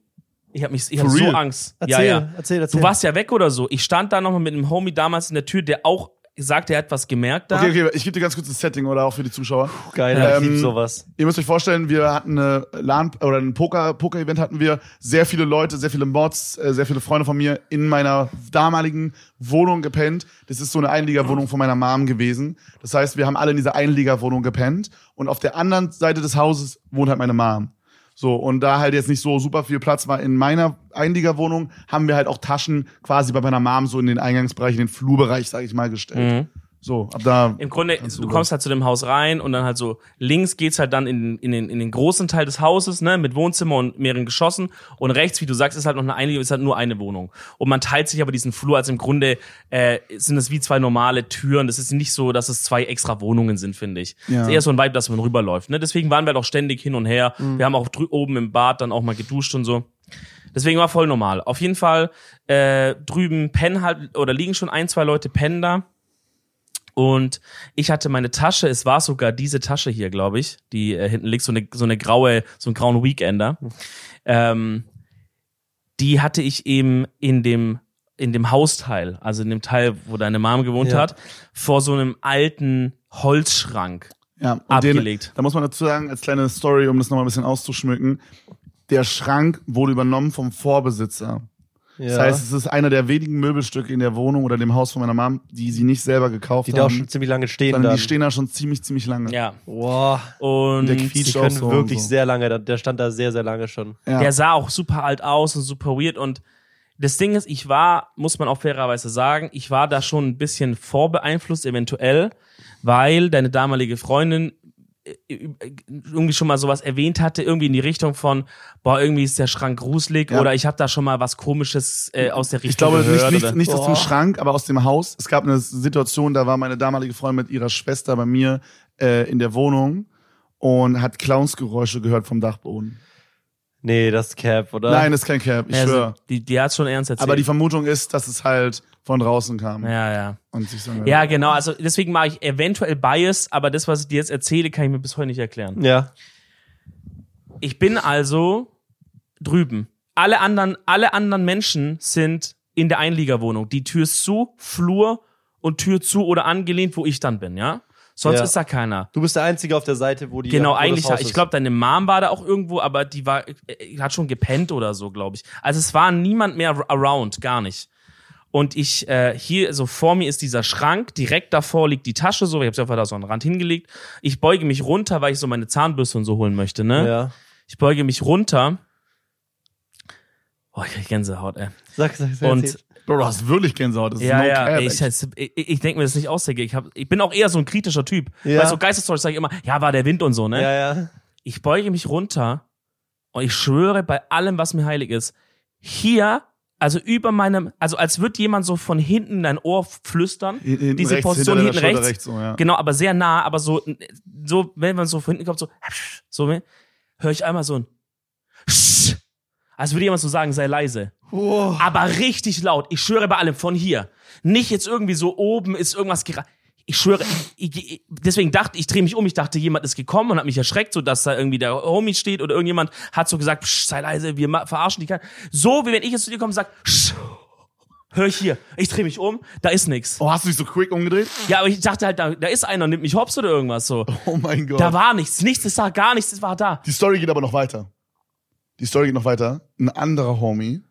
Ich hab mich, ich For hab so? Angst. erzähl, ja, ja. erzähl, erzähl. Du warst ja weg oder so. Ich stand da nochmal mit einem Homie damals in der Tür, der auch sagt, er hat was gemerkt da. Okay, okay, ich gebe dir ganz kurz das Setting oder auch für die Zuschauer. Geil, Ähm, ich lieb sowas. Ihr müsst euch vorstellen, wir hatten eine LAN oder ein Poker Poker Event hatten wir, sehr viele Leute, sehr viele Mods, äh, sehr viele Freunde von mir in meiner damaligen Wohnung gepennt. Das ist so eine Einliegerwohnung von meiner Mom gewesen. Das heißt, wir haben alle in dieser Einliegerwohnung gepennt und auf der anderen Seite des Hauses wohnt halt meine Mom. So, und da halt jetzt nicht so super viel Platz war in meiner Einliegerwohnung, haben wir halt auch Taschen quasi bei meiner Mom so in den Eingangsbereich, in den Flurbereich, sag ich mal, gestellt. So, ab da. Im Grunde, du kommst halt zu dem Haus rein und dann halt so links geht's halt dann in, in, den, in den großen Teil des Hauses, ne, mit Wohnzimmer und mehreren Geschossen und rechts, wie du sagst, ist halt noch eine einige, ist halt nur eine Wohnung. Und man teilt sich aber diesen Flur, also im Grunde äh, sind es wie zwei normale Türen. Das ist nicht so, dass es zwei extra Wohnungen sind, finde ich. Ja. Es ist eher so ein Vibe, dass man rüberläuft. Ne? Deswegen waren wir halt auch ständig hin und her. Wir haben auch oben im Bad dann auch mal geduscht und so. Deswegen war voll normal. Auf jeden Fall äh, drüben pennen halt oder liegen schon ein, zwei Leute pennen da. Und ich hatte meine Tasche, es war sogar diese Tasche hier, glaube ich, die äh, hinten liegt, so eine, so eine graue, so einen grauen Weekender. Ähm, die hatte ich eben in dem, in dem Hausteil, also in dem Teil, wo deine Mom gewohnt Ja. hat, vor so einem alten Holzschrank. Ja, Abgelegt. Den, da muss man dazu sagen, als kleine Story, um das nochmal ein bisschen auszuschmücken, der Schrank wurde übernommen vom Vorbesitzer. Ja. Das heißt, es ist einer der wenigen Möbelstücke in der Wohnung oder dem Haus von meiner Mom, die sie nicht selber gekauft die da auch haben. schon ziemlich lange stehen. Dann. die stehen da schon ziemlich, ziemlich lange. Ja. Boah, Und Der die können so. wirklich und so. sehr lange, da- der stand da sehr, sehr lange schon. Ja. Der sah auch super alt aus und super weird und das Ding ist, ich war, muss man auch fairerweise sagen, ich war da schon ein bisschen vorbeeinflusst eventuell, weil deine damalige Freundin irgendwie schon mal sowas erwähnt hatte, irgendwie in die Richtung von, boah, irgendwie ist der Schrank gruselig Ja. oder ich habe da schon mal was komisches äh, aus der Richtung Ich glaube gehört. nicht, nicht, nicht aus dem Schrank, aber aus dem Haus. Es gab eine Situation, da war meine damalige Freundin mit ihrer Schwester bei mir äh, in der Wohnung und hat Clownsgeräusche gehört vom Dachboden. Nee, das ist Cap, oder? Nein, das ist kein Cap, ich also, schwöre. die, die hat schon ernst erzählt. Aber die Vermutung ist, dass es halt von draußen kam. ja, ja. Und sich so Ja, genau. Also deswegen mache ich eventuell Bias, aber das, was ich dir jetzt erzähle, kann ich mir bis heute nicht erklären. Ja. Ich bin also drüben. Alle anderen, alle anderen Menschen sind in der Einliegerwohnung. Die Tür ist zu, Flur und Tür zu oder angelehnt, wo ich dann bin, ja? Sonst Ja. ist da keiner. Du bist der Einzige auf der Seite, wo die. Genau, wo eigentlich, ich glaube, deine Mom war da auch irgendwo, aber die war, äh, hat schon gepennt oder so, glaube ich. Also es war niemand mehr around, gar nicht. Und ich, äh, hier, so vor mir ist dieser Schrank, direkt davor liegt die Tasche so, ich habe sie einfach da so an den Rand hingelegt. Ich beuge mich runter, weil ich so meine Zahnbürste und so holen möchte, ne? Ja. Ich beuge mich runter. Oh, ich krieg Gänsehaut, ey. Sag, sag, sag. Und erzähl. Bro, du hast wirklich Gänsehaut. Das ist ja, no ja, cap, ich, ich, ich denke mir das nicht aus. Ich, hab, ich bin auch eher so ein kritischer Typ. Ja. Weil so Geisterstories sage ich immer, ja, war der Wind und so, ne? Ja, ja. Ich beuge mich runter und ich schwöre bei allem, was mir heilig ist, hier, also über meinem, also als würde jemand so von hinten in dein Ohr flüstern. Hin- hinten diese rechts, Position hinten rechts. rechts, so, ja. Genau, aber sehr nah, aber so, so, wenn man so von hinten kommt, so, so, höre ich einmal so ein, als würde jemand so sagen, sei leise. Oh. Aber richtig laut. Ich schwöre bei allem von hier. Nicht jetzt irgendwie so oben ist irgendwas gera ich schwöre, ich, ich, deswegen dachte ich, drehe mich um, ich dachte, jemand ist gekommen und hat mich erschreckt, so dass da irgendwie der Homie steht oder irgendjemand hat so gesagt, Psch, sei leise, wir verarschen dich. So, wie wenn ich jetzt zu dir komme und sag, Psch, hör ich hier. Ich drehe mich um, da ist nix. Oh, hast du dich so quick umgedreht? Ja, aber ich dachte halt, da, da ist einer, nimmt mich hops oder irgendwas so. Oh mein Gott. Da war nichts, nichts, es war gar nichts, es war da. Die Story geht aber noch weiter. Die Story geht noch weiter. Ein anderer Homie.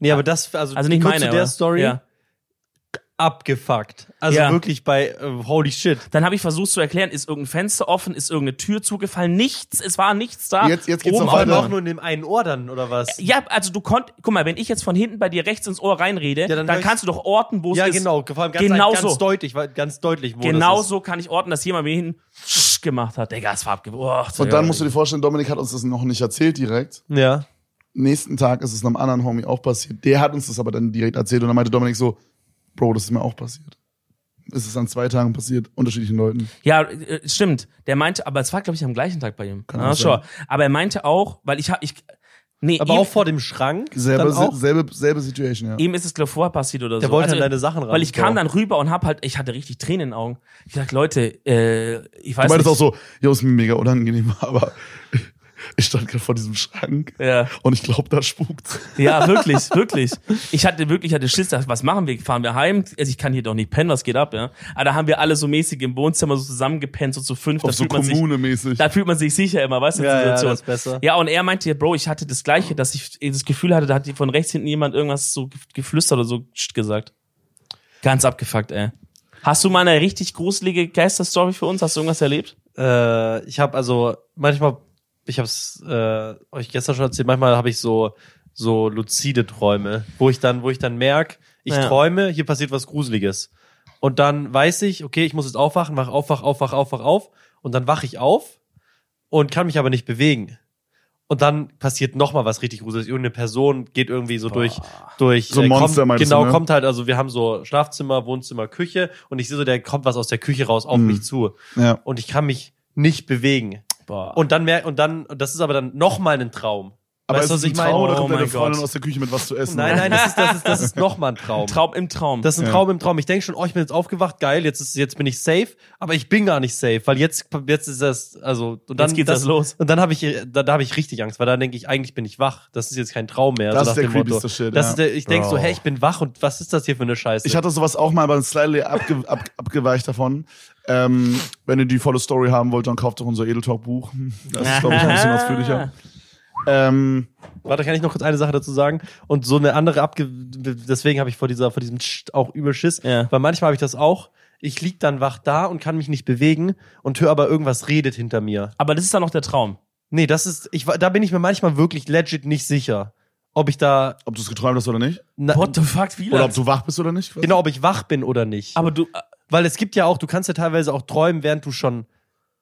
Nee, aber das, also, Also nicht meine, zu der aber- Story. Ja. Abgefuckt. Also Ja. wirklich bei äh, Holy Shit. Dann habe ich versucht zu erklären, ist irgendein Fenster offen, ist irgendeine Tür zugefallen, nichts, es war nichts da. Jetzt- jetzt geht's Oben noch auch weiter. Aber auch nur in dem einen Ohr dann, oder was? Ja, also du konnt, guck mal, wenn ich jetzt von hinten bei dir rechts ins Ohr reinrede, dann dann, ich- kannst du doch orten, wo es Ja, ist. genau. Vor allem ganz, Genau ganz so. deutlich, ganz deutlich, wo Genau das ist. so kann ich orten, dass jemand mir hinten gemacht hat. Digga, es war abge... Oh, Und dann musst du dir vorstellen, Dominik hat uns das noch nicht erzählt direkt. Ja. Nächsten Tag ist es einem anderen Homie auch passiert. Der hat uns das aber dann direkt erzählt und dann meinte Dominik so, Bro, das ist mir auch passiert. Es ist an zwei Tagen passiert, unterschiedlichen Leuten. Ja, äh, stimmt. Der meinte, aber es war, glaube ich, am gleichen Tag bei ihm. Kann ah, schon. Aber er meinte auch, weil ich ich, nee, Aber ihm, auch vor dem Schrank. Selbe, dann auch. selbe, selbe Situation, ja. ihm ist es, glaube ich, vorher passiert oder Der so. wollte Also, deine Sachen ran. Weil ich kam dann rüber und hab halt, ich hatte richtig Tränen in den Augen. Ich dachte, Leute, äh, ich weiß Du meintest nicht. auch so, jo, ist mir mega unangenehm, aber Ich stand gerade vor diesem Schrank Ja. und ich glaube, da spukt. Ja, wirklich, wirklich. Ich hatte wirklich, hatte Schiss, dachte, was machen wir? Fahren wir heim? Also ich kann hier doch nicht pennen, was geht ab, ja? Aber da haben wir alle so mäßig im Wohnzimmer so zusammengepennt, so zu fünf. Da Auf so fühlt man sich, Kommune-mäßig. da fühlt man sich sicher immer, weißt du, Ja, ja, Situation. das ist besser. Ja, und er meinte, Bro, ich hatte das Gleiche, dass ich das Gefühl hatte, da hat von rechts hinten jemand irgendwas so geflüstert oder so gesagt. Ganz abgefuckt, ey. Hast du mal eine richtig gruselige Geisterstory für uns? Hast du irgendwas erlebt? Äh, ich habe also manchmal, ich habe es äh, euch gestern schon erzählt, manchmal habe ich so so luzide Träume, wo ich dann, wo ich dann merk, ich Ja. träume, hier passiert was Gruseliges. Und dann weiß ich, okay, ich muss jetzt aufwachen, wach auf, wach auf, wach auf, wach auf. Und dann wache ich auf und kann mich aber nicht bewegen. Und dann passiert noch mal was richtig Gruseliges. Irgendeine Person geht irgendwie so durch, durch, So ein äh, Monster kommt, meinst du, genau, ne? kommt halt, also wir haben so Schlafzimmer, Wohnzimmer, Küche und ich sehe so, der kommt was aus der Küche raus auf Mhm. mich zu. Ja. Und ich kann mich nicht bewegen. Boah. Und dann merk, und dann, und das ist aber dann noch mal ein Traum. Aber weißt ist was ein ich meine? Traum oder Oh kommt deine Freundin Gott. aus der Küche mit was zu essen? Nein, nein, das ist, das ist, das ist noch mal ein Traum. Traum im Traum. Das ist ein Ja. Traum im Traum. Ich denke schon, oh, ich bin jetzt aufgewacht, geil, jetzt ist, jetzt bin ich safe, aber ich bin gar nicht safe, weil jetzt, jetzt ist das, also, und dann Jetzt geht das los. Und dann habe ich, da, da habe ich richtig Angst, weil dann denke ich, eigentlich bin ich wach. Das ist jetzt kein Traum mehr. Das so ist der creepyste Shit, Das ja. ist der, ich denke so, hey, ich bin wach und was ist das hier für eine Scheiße? Ich hatte sowas auch mal, aber slightly abge, ab, abgeweicht davon. Ähm, wenn ihr die volle Story haben wollt, dann kauft doch unser Edeltalk-Buch. Das ist, glaube ich, ein bisschen ausführlicher. Ähm, Warte, kann ich noch kurz eine Sache dazu sagen? Und so eine andere abge deswegen habe ich vor dieser vor diesem Scht auch übel Schiss, Ja. weil manchmal habe ich das auch. Ich lieg dann wach da und kann mich nicht bewegen und höre aber irgendwas redet hinter mir. Aber das ist dann noch der Traum. Nee, das ist ich wa- da bin ich mir manchmal wirklich legit nicht sicher, ob ich da ob du es geträumt hast oder nicht. na, What the fuck, wie Oder ob du wach bist oder nicht. genau, ob ich wach bin oder nicht. Aber du, weil es gibt ja auch, du kannst ja teilweise auch träumen, während du schon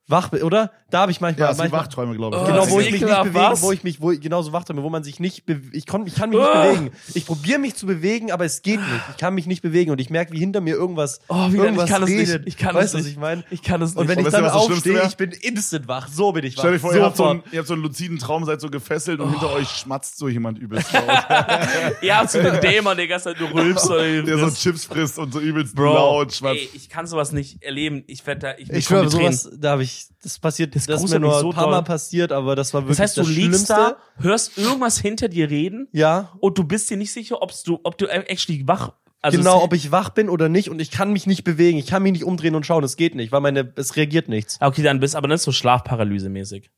wach oder? Da habe ich manchmal Ja, es sind manchmal Wachträume, glaube ich. Oh, Genau, das wo ich mich nicht bewege, was? wo ich mich, wo ich genauso wach wo man sich nicht, ich, kon, ich kann mich nicht Oh. bewegen. Ich probiere mich zu bewegen, aber es geht nicht. Ich kann mich nicht bewegen und ich merke, wie hinter mir irgendwas, Oh, wie irgendwas ich kann es redet. nicht. Ich kann weißt es du, was nicht. ich meine? ich kann es nicht. Und wenn Und ich dann das aufstehe, ich bin instant wach. So bin ich wach. Stell dir vor, ihr habt, so einen, ihr habt so einen luziden Traum, seid so gefesselt und hinter euch schmatzt so jemand übelst laut. ja, zu den Dämon, der ganze Zeit du rülpst oder der so Chips frisst und so übelst Bro, laut schmatzt. ey, ich kann sowas nicht erleben. Ich werde da, ich, ich sowas, da habe ich, das passiert, das, Das ist mir nur mich ein so paar Mal passiert, aber das war wirklich Das heißt, du das liegst Schlimmste. da, hörst irgendwas hinter dir reden Ja, und du bist dir nicht sicher, ob's du, ob du actually wach, also genau, ob ich wach bin oder nicht und ich kann mich nicht bewegen. Ich kann mich nicht umdrehen und schauen, es geht nicht, weil meine, es reagiert nichts. Okay, dann bist aber nicht so Schlafparalyse-mäßig.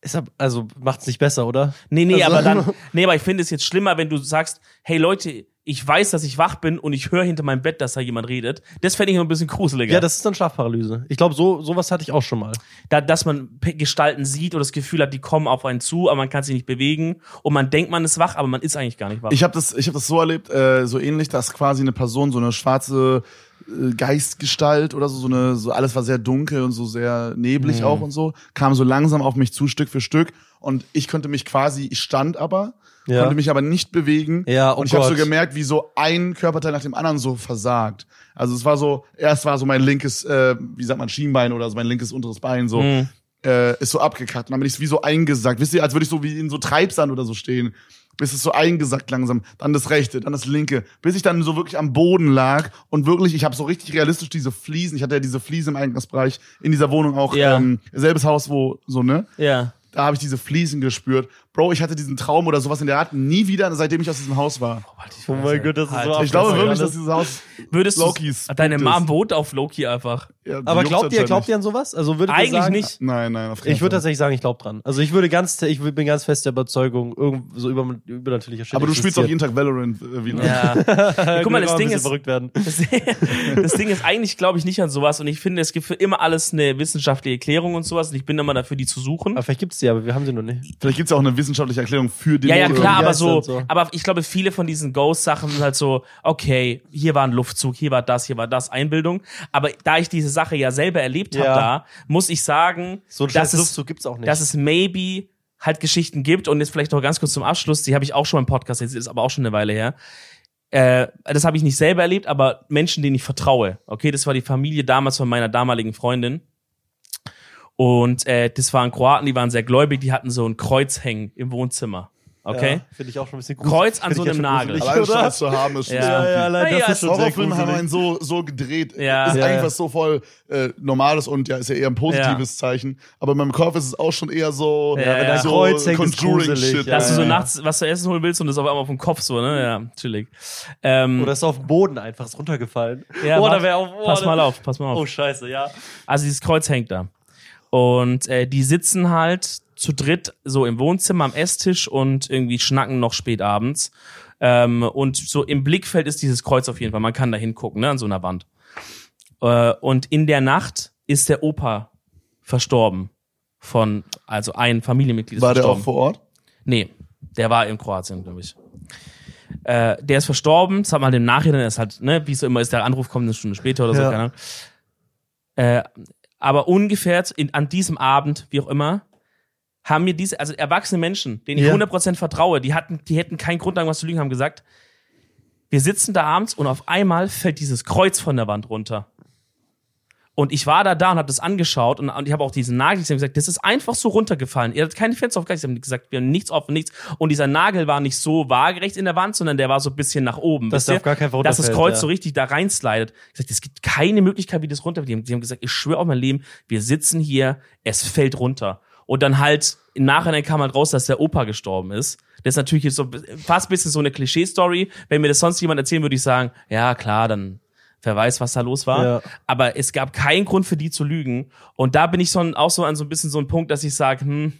Ist ab, also macht's nicht besser, oder? Nee, nee, Also- aber dann, nee, aber ich finde es jetzt schlimmer, wenn du sagst, hey Leute, ich weiß, dass ich wach bin und ich höre hinter meinem Bett, dass da jemand redet. Das fände ich noch ein bisschen gruseliger. Ja, das ist dann Schlafparalyse. Ich glaube, so sowas hatte ich auch schon mal. da, dass man Gestalten sieht oder das Gefühl hat, die kommen auf einen zu, aber man kann sich nicht bewegen und man denkt, man ist wach, aber man ist eigentlich gar nicht wach. Ich habe das, ich hab das so erlebt, äh, so ähnlich, dass quasi eine Person, so eine schwarze äh, Geistgestalt oder so, so eine, so alles war sehr dunkel und so sehr neblig Mhm. auch und so, kam so langsam auf mich zu, Stück für Stück. Und ich konnte mich quasi, ich stand aber, Ja. konnte mich aber nicht bewegen. Ja, oh und ich habe so gemerkt, wie so ein Körperteil nach dem anderen so versagt. Also es war so, erst war so mein linkes, äh, wie sagt man, Schienbein oder so mein linkes unteres Bein so. Mhm. Äh, ist so abgekackt. Und dann bin ich wie so eingesackt. Wisst ihr, als würde ich so wie in so Treibsand oder so stehen. Bis es so eingesackt langsam. Dann das rechte, dann das linke. Bis ich dann so wirklich am Boden lag und wirklich, ich habe so richtig realistisch diese Fliesen. Ich hatte ja diese Fliese im Eingangsbereich in dieser Wohnung auch. Ja. Ähm, selbes Haus, wo so, ne? ja. Da habe ich diese Fliesen gespürt. Bro, ich hatte diesen Traum oder sowas in der Art nie wieder, seitdem ich aus diesem Haus war. Oh mein Gott, das ist so Ich glaube wirklich, dass dieses Haus Würdest du, Loki spookt deine. Mom wohnt auf Loki einfach. Ja, Aber glaubt ihr, glaubt ihr an sowas? Also würdet Eigentlich sagen, nicht. Nein, nein, auf Ich würde tatsächlich sagen, ich glaube dran. Also ich würde ganz, ich bin ganz fest der Überzeugung, irgend so über, übernatürlicher Shit Aber du spielst auch jeden. Tag Valorant äh, wieder. Ja. Guck mal, das Ding ist, verrückt werden. das, das Ding ist eigentlich, glaube ich, nicht an sowas und ich finde, es gibt für immer alles eine wissenschaftliche Erklärung und sowas und ich bin immer dafür, die zu suchen. Aber vielleicht gibt's die, aber wir haben sie noch nicht. Vielleicht gibt's ja auch eine wissenschaftliche Erklärung für den Ja, ja, klar, aber so, so. aber ich glaube, viele von diesen Ghost-Sachen sind halt so, okay, hier war ein Luftzug, hier war das, hier war das, Einbildung. Aber da ich diese Sache ja selber erlebt habe Ja. da, muss ich sagen, So dass, es, Luftzug gibt's auch nicht. dass es maybe halt Geschichten gibt und jetzt vielleicht noch ganz kurz zum Abschluss, die habe ich auch schon im Podcast, jetzt ist aber auch schon eine Weile her. Äh, das habe ich nicht selber erlebt, aber Menschen, denen ich vertraue. Okay, das war die Familie damals von meiner damaligen Freundin. Und äh, das waren Kroaten, die waren sehr gläubig, die hatten so ein Kreuz hängen im Wohnzimmer. Okay? Ja, Finde ich auch schon ein bisschen gruselig. Kreuz an Find so ja einem Nagel. gruselig, Allein das zu haben ist schon Ja. Ja, ja, allein Naja, das ist schon Horrorfilme haben einen so, so gedreht. Ja. Ist Ja, eigentlich ja. was so voll äh, Normales und ja, ist ja eher ein positives Zeichen. Aber in meinem Kopf ist es auch schon eher so, Ja, wenn da so Kreuz hängt, ist Conjuring gruselig, Shit. ja, Dass du so ja. nachts was zu essen holen willst und das auf einmal auf dem Kopf so, ne? Ja, chillig. Ähm, Oder ist auf den Boden einfach ist runtergefallen. Ja, oh, da wäre auch. Oh, pass mal auf, pass mal auf. Oh, scheiße, ja. Also dieses Kreuz hängt da. Und äh, die sitzen halt zu dritt so im Wohnzimmer am Esstisch und irgendwie schnacken noch spät abends. Ähm, und so im Blickfeld ist dieses Kreuz auf jeden Fall. Man kann da hingucken, ne, an so einer Wand. Äh, und in der Nacht ist der Opa verstorben. Von, also ein Familienmitglied ist War der auch verstorben. vor Ort? Nee, der war in Kroatien, glaube ich. Äh, der ist verstorben, das hat man im Nachhinein, ist halt, ne, wie es so immer ist, der Anruf kommt eine Stunde später oder so, Ja. keine Ahnung. Äh, aber ungefähr in, an diesem Abend, wie auch immer, haben mir diese, also erwachsene Menschen, denen ich Ja. 100% vertraue, die hatten, die hätten keinen Grund, irgendwas zu lügen, haben gesagt, wir sitzen da abends und auf einmal fällt dieses Kreuz von der Wand runter. Und ich war da da und habe das angeschaut und, und ich habe auch diesen Nagel gesehen und gesagt, das ist einfach so runtergefallen. Ihr habt keine Fenster auf, Sie haben gesagt, wir haben nichts offen, nichts. Und dieser Nagel war nicht so waagerecht in der Wand, sondern der war so ein bisschen nach oben. Ihr? auf gar keinen Fall Dass das Kreuz ja. so richtig da reinslidet. Ich gesagt, es gibt keine Möglichkeit, wie das runterfällt. Die haben, die haben gesagt, ich schwöre auf mein Leben, wir sitzen hier, es fällt runter. Und dann halt, im Nachhinein kam halt raus, dass der Opa gestorben ist. Das ist natürlich jetzt so fast ein bisschen so eine Klischee-Story. Wenn mir das sonst jemand erzählen würde, ich sagen, ja klar, dann wer weiß, was da los war. Ja. Aber es gab keinen Grund für die zu lügen. Und da bin ich so, auch so an so ein bisschen so ein Punkt, dass ich sage, hm,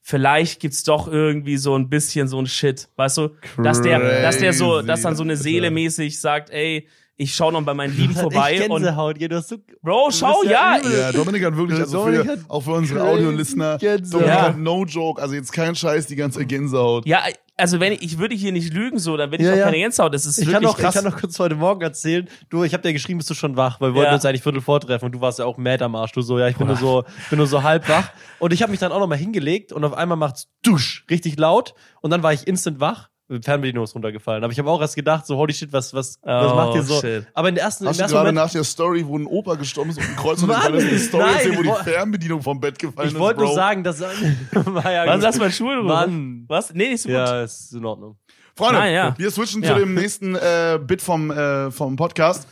vielleicht gibt's doch irgendwie so ein bisschen so ein Shit, weißt du? Dass der, dass der so, dass dann so eine Seele mäßig sagt, ey, ich schau noch bei meinen Lieben vorbei echt und Gänsehaut, ja, du hast so. Bro, schau, ja ja. Ja, Dominik hat wirklich, also Dominik für, auch für unsere Audiolistener. Dominik Ja. hat no joke, also jetzt kein Scheiß, die ganze Gänsehaut. ja, also wenn ich, ich würde hier nicht lügen so, dann wenn ich Ja, auch ja. keine Gänsehaut, das ist Ich wirklich kann, noch, ich krass. kann noch kurz heute Morgen erzählen. Du, ich habe dir geschrieben, bist du schon wach, weil wir wollten Ja. uns eigentlich Viertel vortreffen und du warst ja auch mad am Arsch. Du so, ja, ich bin nur so, ich bin nur so halb wach. Und ich habe mich dann auch noch mal hingelegt und auf einmal macht's dusch richtig laut und dann war ich instant wach. Fernbedienung ist runtergefallen. Aber ich habe auch erst gedacht, so holy shit, was, was, was Oh, macht ihr so? shit. Aber in der ersten, Hast im du ersten gerade Moment, nach der Story, wo ein Opa gestorben ist und ein Kreuz und Mann, dann eine Story nein, erzählen, wo ich die Fernbedienung vom Bett gefallen ich ist, wollte Bro. nur sagen, dass war ja Was, lass mal Schuhe drüber. Mann. Was? Nee, nicht so gut. Ja, ist in Ordnung. Freunde, Nein, ja. wir switchen Ja. zu dem nächsten äh, Bit vom, äh, vom Podcast.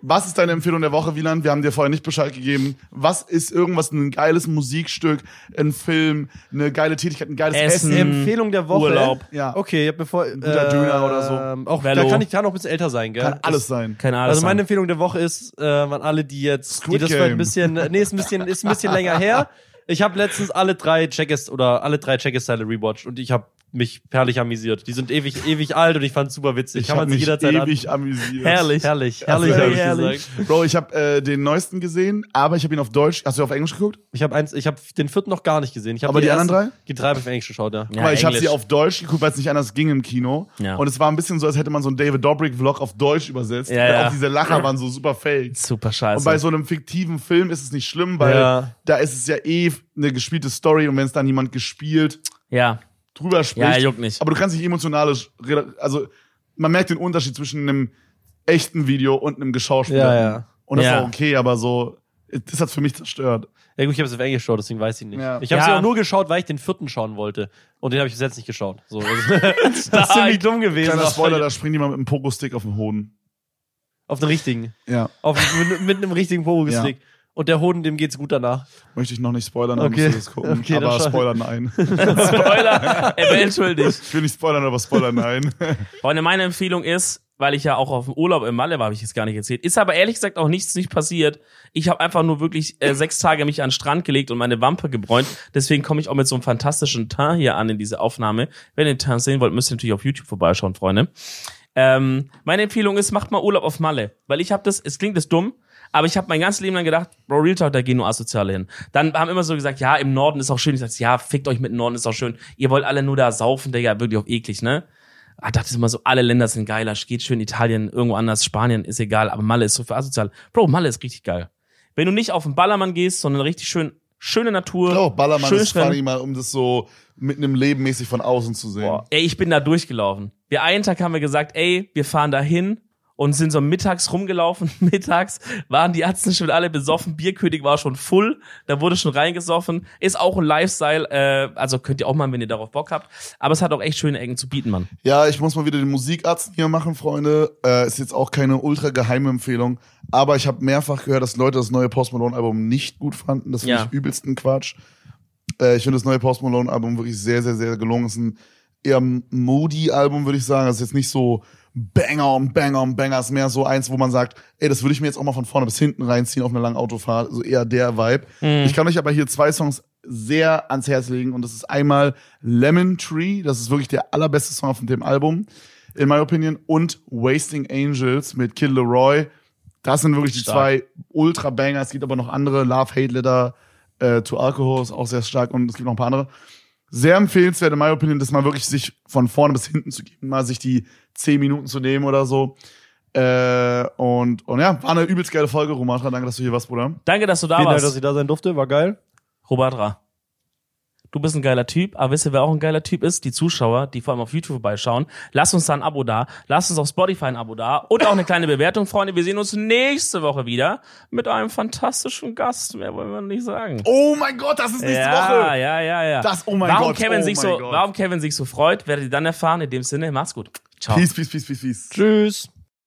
Was ist deine Empfehlung der Woche, Wieland? Wir haben dir vorher nicht Bescheid gegeben. Was ist irgendwas, ein geiles Musikstück, ein Film, eine geile Tätigkeit, ein geiles Essen. Essen? Empfehlung der Woche. Urlaub. Ja. Okay, ich hab bevor. Ein guter Döner oder so. Auch, Velo. da kann ich kann auch ein bisschen älter sein, gell? Kann alles sein. Keine Ahnung. Also meine Empfehlung der Woche ist, äh, an alle, die jetzt, Squid die das vielleicht Game. ein bisschen, nee, ist ein bisschen, ist ein bisschen länger her. Ich habe letztens alle drei Checkers oder alle drei Checkers-Teile rewatcht und ich habe mich herrlich amüsiert. Die sind ewig, ewig alt und ich fand's super witzig. Ich Kann habe man sich mich jederzeit ewig amüsiert. Herrlich. Herrlich, Also herrlich, hab ich herrlich. gesagt. Bro, ich habe äh, den neuesten gesehen, aber ich habe ihn auf Deutsch. Hast du auf Englisch geguckt? Ich habe eins, ich habe den vierten noch gar nicht gesehen. Ich Aber die anderen ersten- Die drei habe ich auf Englisch geschaut, ja. Ja, weil ich habe sie auf Deutsch geguckt, weil es nicht anders ging im Kino. Ja. Und es war ein bisschen so, als hätte man so einen David Dobrik-Vlog auf Deutsch übersetzt. Ja, weil ja. Auch diese Lacher waren so super fake. Super scheiße. Und bei so einem fiktiven Film ist es nicht schlimm, weil Ja. da ist es ja eh eine gespielte Story und wenn es dann jemand gespielt ja. Drüber spricht. Ja, juckt nicht. Aber du kannst nicht emotionales, also man merkt den Unterschied zwischen einem echten Video und einem geschauspielten. Ja, ja. Und das Ja. ist auch okay, aber so, das hat für mich zerstört. Ja gut, ich habe es auf Englisch geschaut, deswegen weiß ich nicht. Ja. Ich habe Ja. sie auch nur geschaut, weil ich den vierten schauen wollte. Und den habe ich bis jetzt nicht geschaut. So, also, das ist ziemlich dumm gewesen. Kleiner Spoiler, da springt jemand mit einem Pogo-Stick auf den Hoden. Auf den richtigen. Ja, Auf, mit, mit einem richtigen Pogo-Stick. Und der Hoden, dem geht's gut danach. möchte ich noch nicht spoilern, aber Okay. musst du das gucken. Okay, aber schau- Spoiler nein. Spoiler, eventuell nicht. Ich will nicht spoilern, aber Spoiler nein. Freunde, meine Empfehlung ist, weil ich ja auch auf dem Urlaub im Malle war, habe ich jetzt gar nicht erzählt. Ist aber ehrlich gesagt auch nichts nicht passiert. Ich habe einfach nur wirklich äh, sechs Tage mich an den Strand gelegt und meine Wampe gebräunt. Deswegen komme ich auch mit so einem fantastischen Teint hier an in diese Aufnahme. Wenn ihr den Teint sehen wollt, müsst ihr natürlich auf YouTube vorbeischauen, Freunde. Ähm, meine Empfehlung ist, macht mal Urlaub auf Malle. Weil ich habe das, es klingt das dumm, aber ich habe mein ganzes Leben lang gedacht, Bro, Real Talk, da gehen nur Asoziale hin. Dann haben immer so gesagt, ja, im Norden ist auch schön. Ich sag, ja, fickt euch mit dem Norden, ist auch schön. Ihr wollt alle nur da saufen, Digga, wirklich auch eklig, ne? Ah, dachte immer so, alle Länder sind geiler, geht schön Italien, irgendwo anders, Spanien, ist egal, aber Malle ist so für asozial. Bro, Malle ist richtig geil. Wenn du nicht auf den Ballermann gehst, sondern richtig schön, schöne Natur. Ich glaube, Ballermann schön ist funny mal, um das so mitten im Leben mäßig von außen zu sehen. Boah, ey, ich bin da durchgelaufen. Wir einen Tag haben wir gesagt, ey, wir fahren da hin und sind so mittags rumgelaufen. mittags waren die Ärzte schon alle besoffen. Bierkönig war schon full. Da wurde schon reingesoffen. Ist auch ein Lifestyle. Äh, also könnt ihr auch mal, wenn ihr darauf Bock habt. Aber es hat auch echt schöne Ecken zu bieten, Mann. Ja, ich muss mal wieder den Musikarzt hier machen, Freunde. Äh, ist jetzt auch keine ultra geheime Empfehlung. Aber ich habe mehrfach gehört, dass Leute das neue Post Malone Album nicht gut fanden. Das finde Ja. ich übelsten Quatsch. Äh, ich finde das neue Post Malone Album wirklich sehr, sehr, sehr gelungen. Es ist ein eher moody Album, würde ich sagen. Das ist jetzt nicht so Banger und Banger und Banger. Es ist mehr so eins, wo man sagt, ey, das würde ich mir jetzt auch mal von vorne bis hinten reinziehen auf einer langen Autofahrt. So eher der Vibe. Ich kann euch aber hier zwei Songs sehr ans Herz legen und das ist einmal Lemon Tree, das ist wirklich der allerbeste Song auf dem Album, in my opinion, und Wasting Angels mit Kid Leroy. Das sind wirklich die Stark. zwei Ultra-Banger. Es gibt aber noch andere, Love, Hate Letter, äh, To Alcohol ist auch sehr stark und es gibt noch ein paar andere. Sehr empfehlenswert, in my opinion, das mal wirklich sich von vorne bis hinten zu geben, mal sich die zehn Minuten zu nehmen oder so. Äh, und, und ja, war eine übelst geile Folge, Romatra. Danke, dass du hier warst, Bruder. Danke, dass du da Vielen Dank, warst. dass ich da sein durfte. War geil. Robatra. Du bist ein geiler Typ, aber wisst ihr, wer auch ein geiler Typ ist? Die Zuschauer, die vor allem auf YouTube vorbeischauen. Lasst uns da ein Abo da, lasst uns auf Spotify ein Abo da und auch eine kleine Bewertung, Freunde. Wir sehen uns nächste Woche wieder mit einem fantastischen Gast. Mehr wollen wir nicht sagen. Oh mein Gott, das ist nächste ja, Woche. ja, ja, ja. Das- oh mein warum Gott, Kevin oh sich mein so, Gott. warum Kevin sich so freut, werdet ihr dann erfahren. In dem Sinne, macht's gut. Ciao. Peace, peace, peace, peace, peace. Tschüss.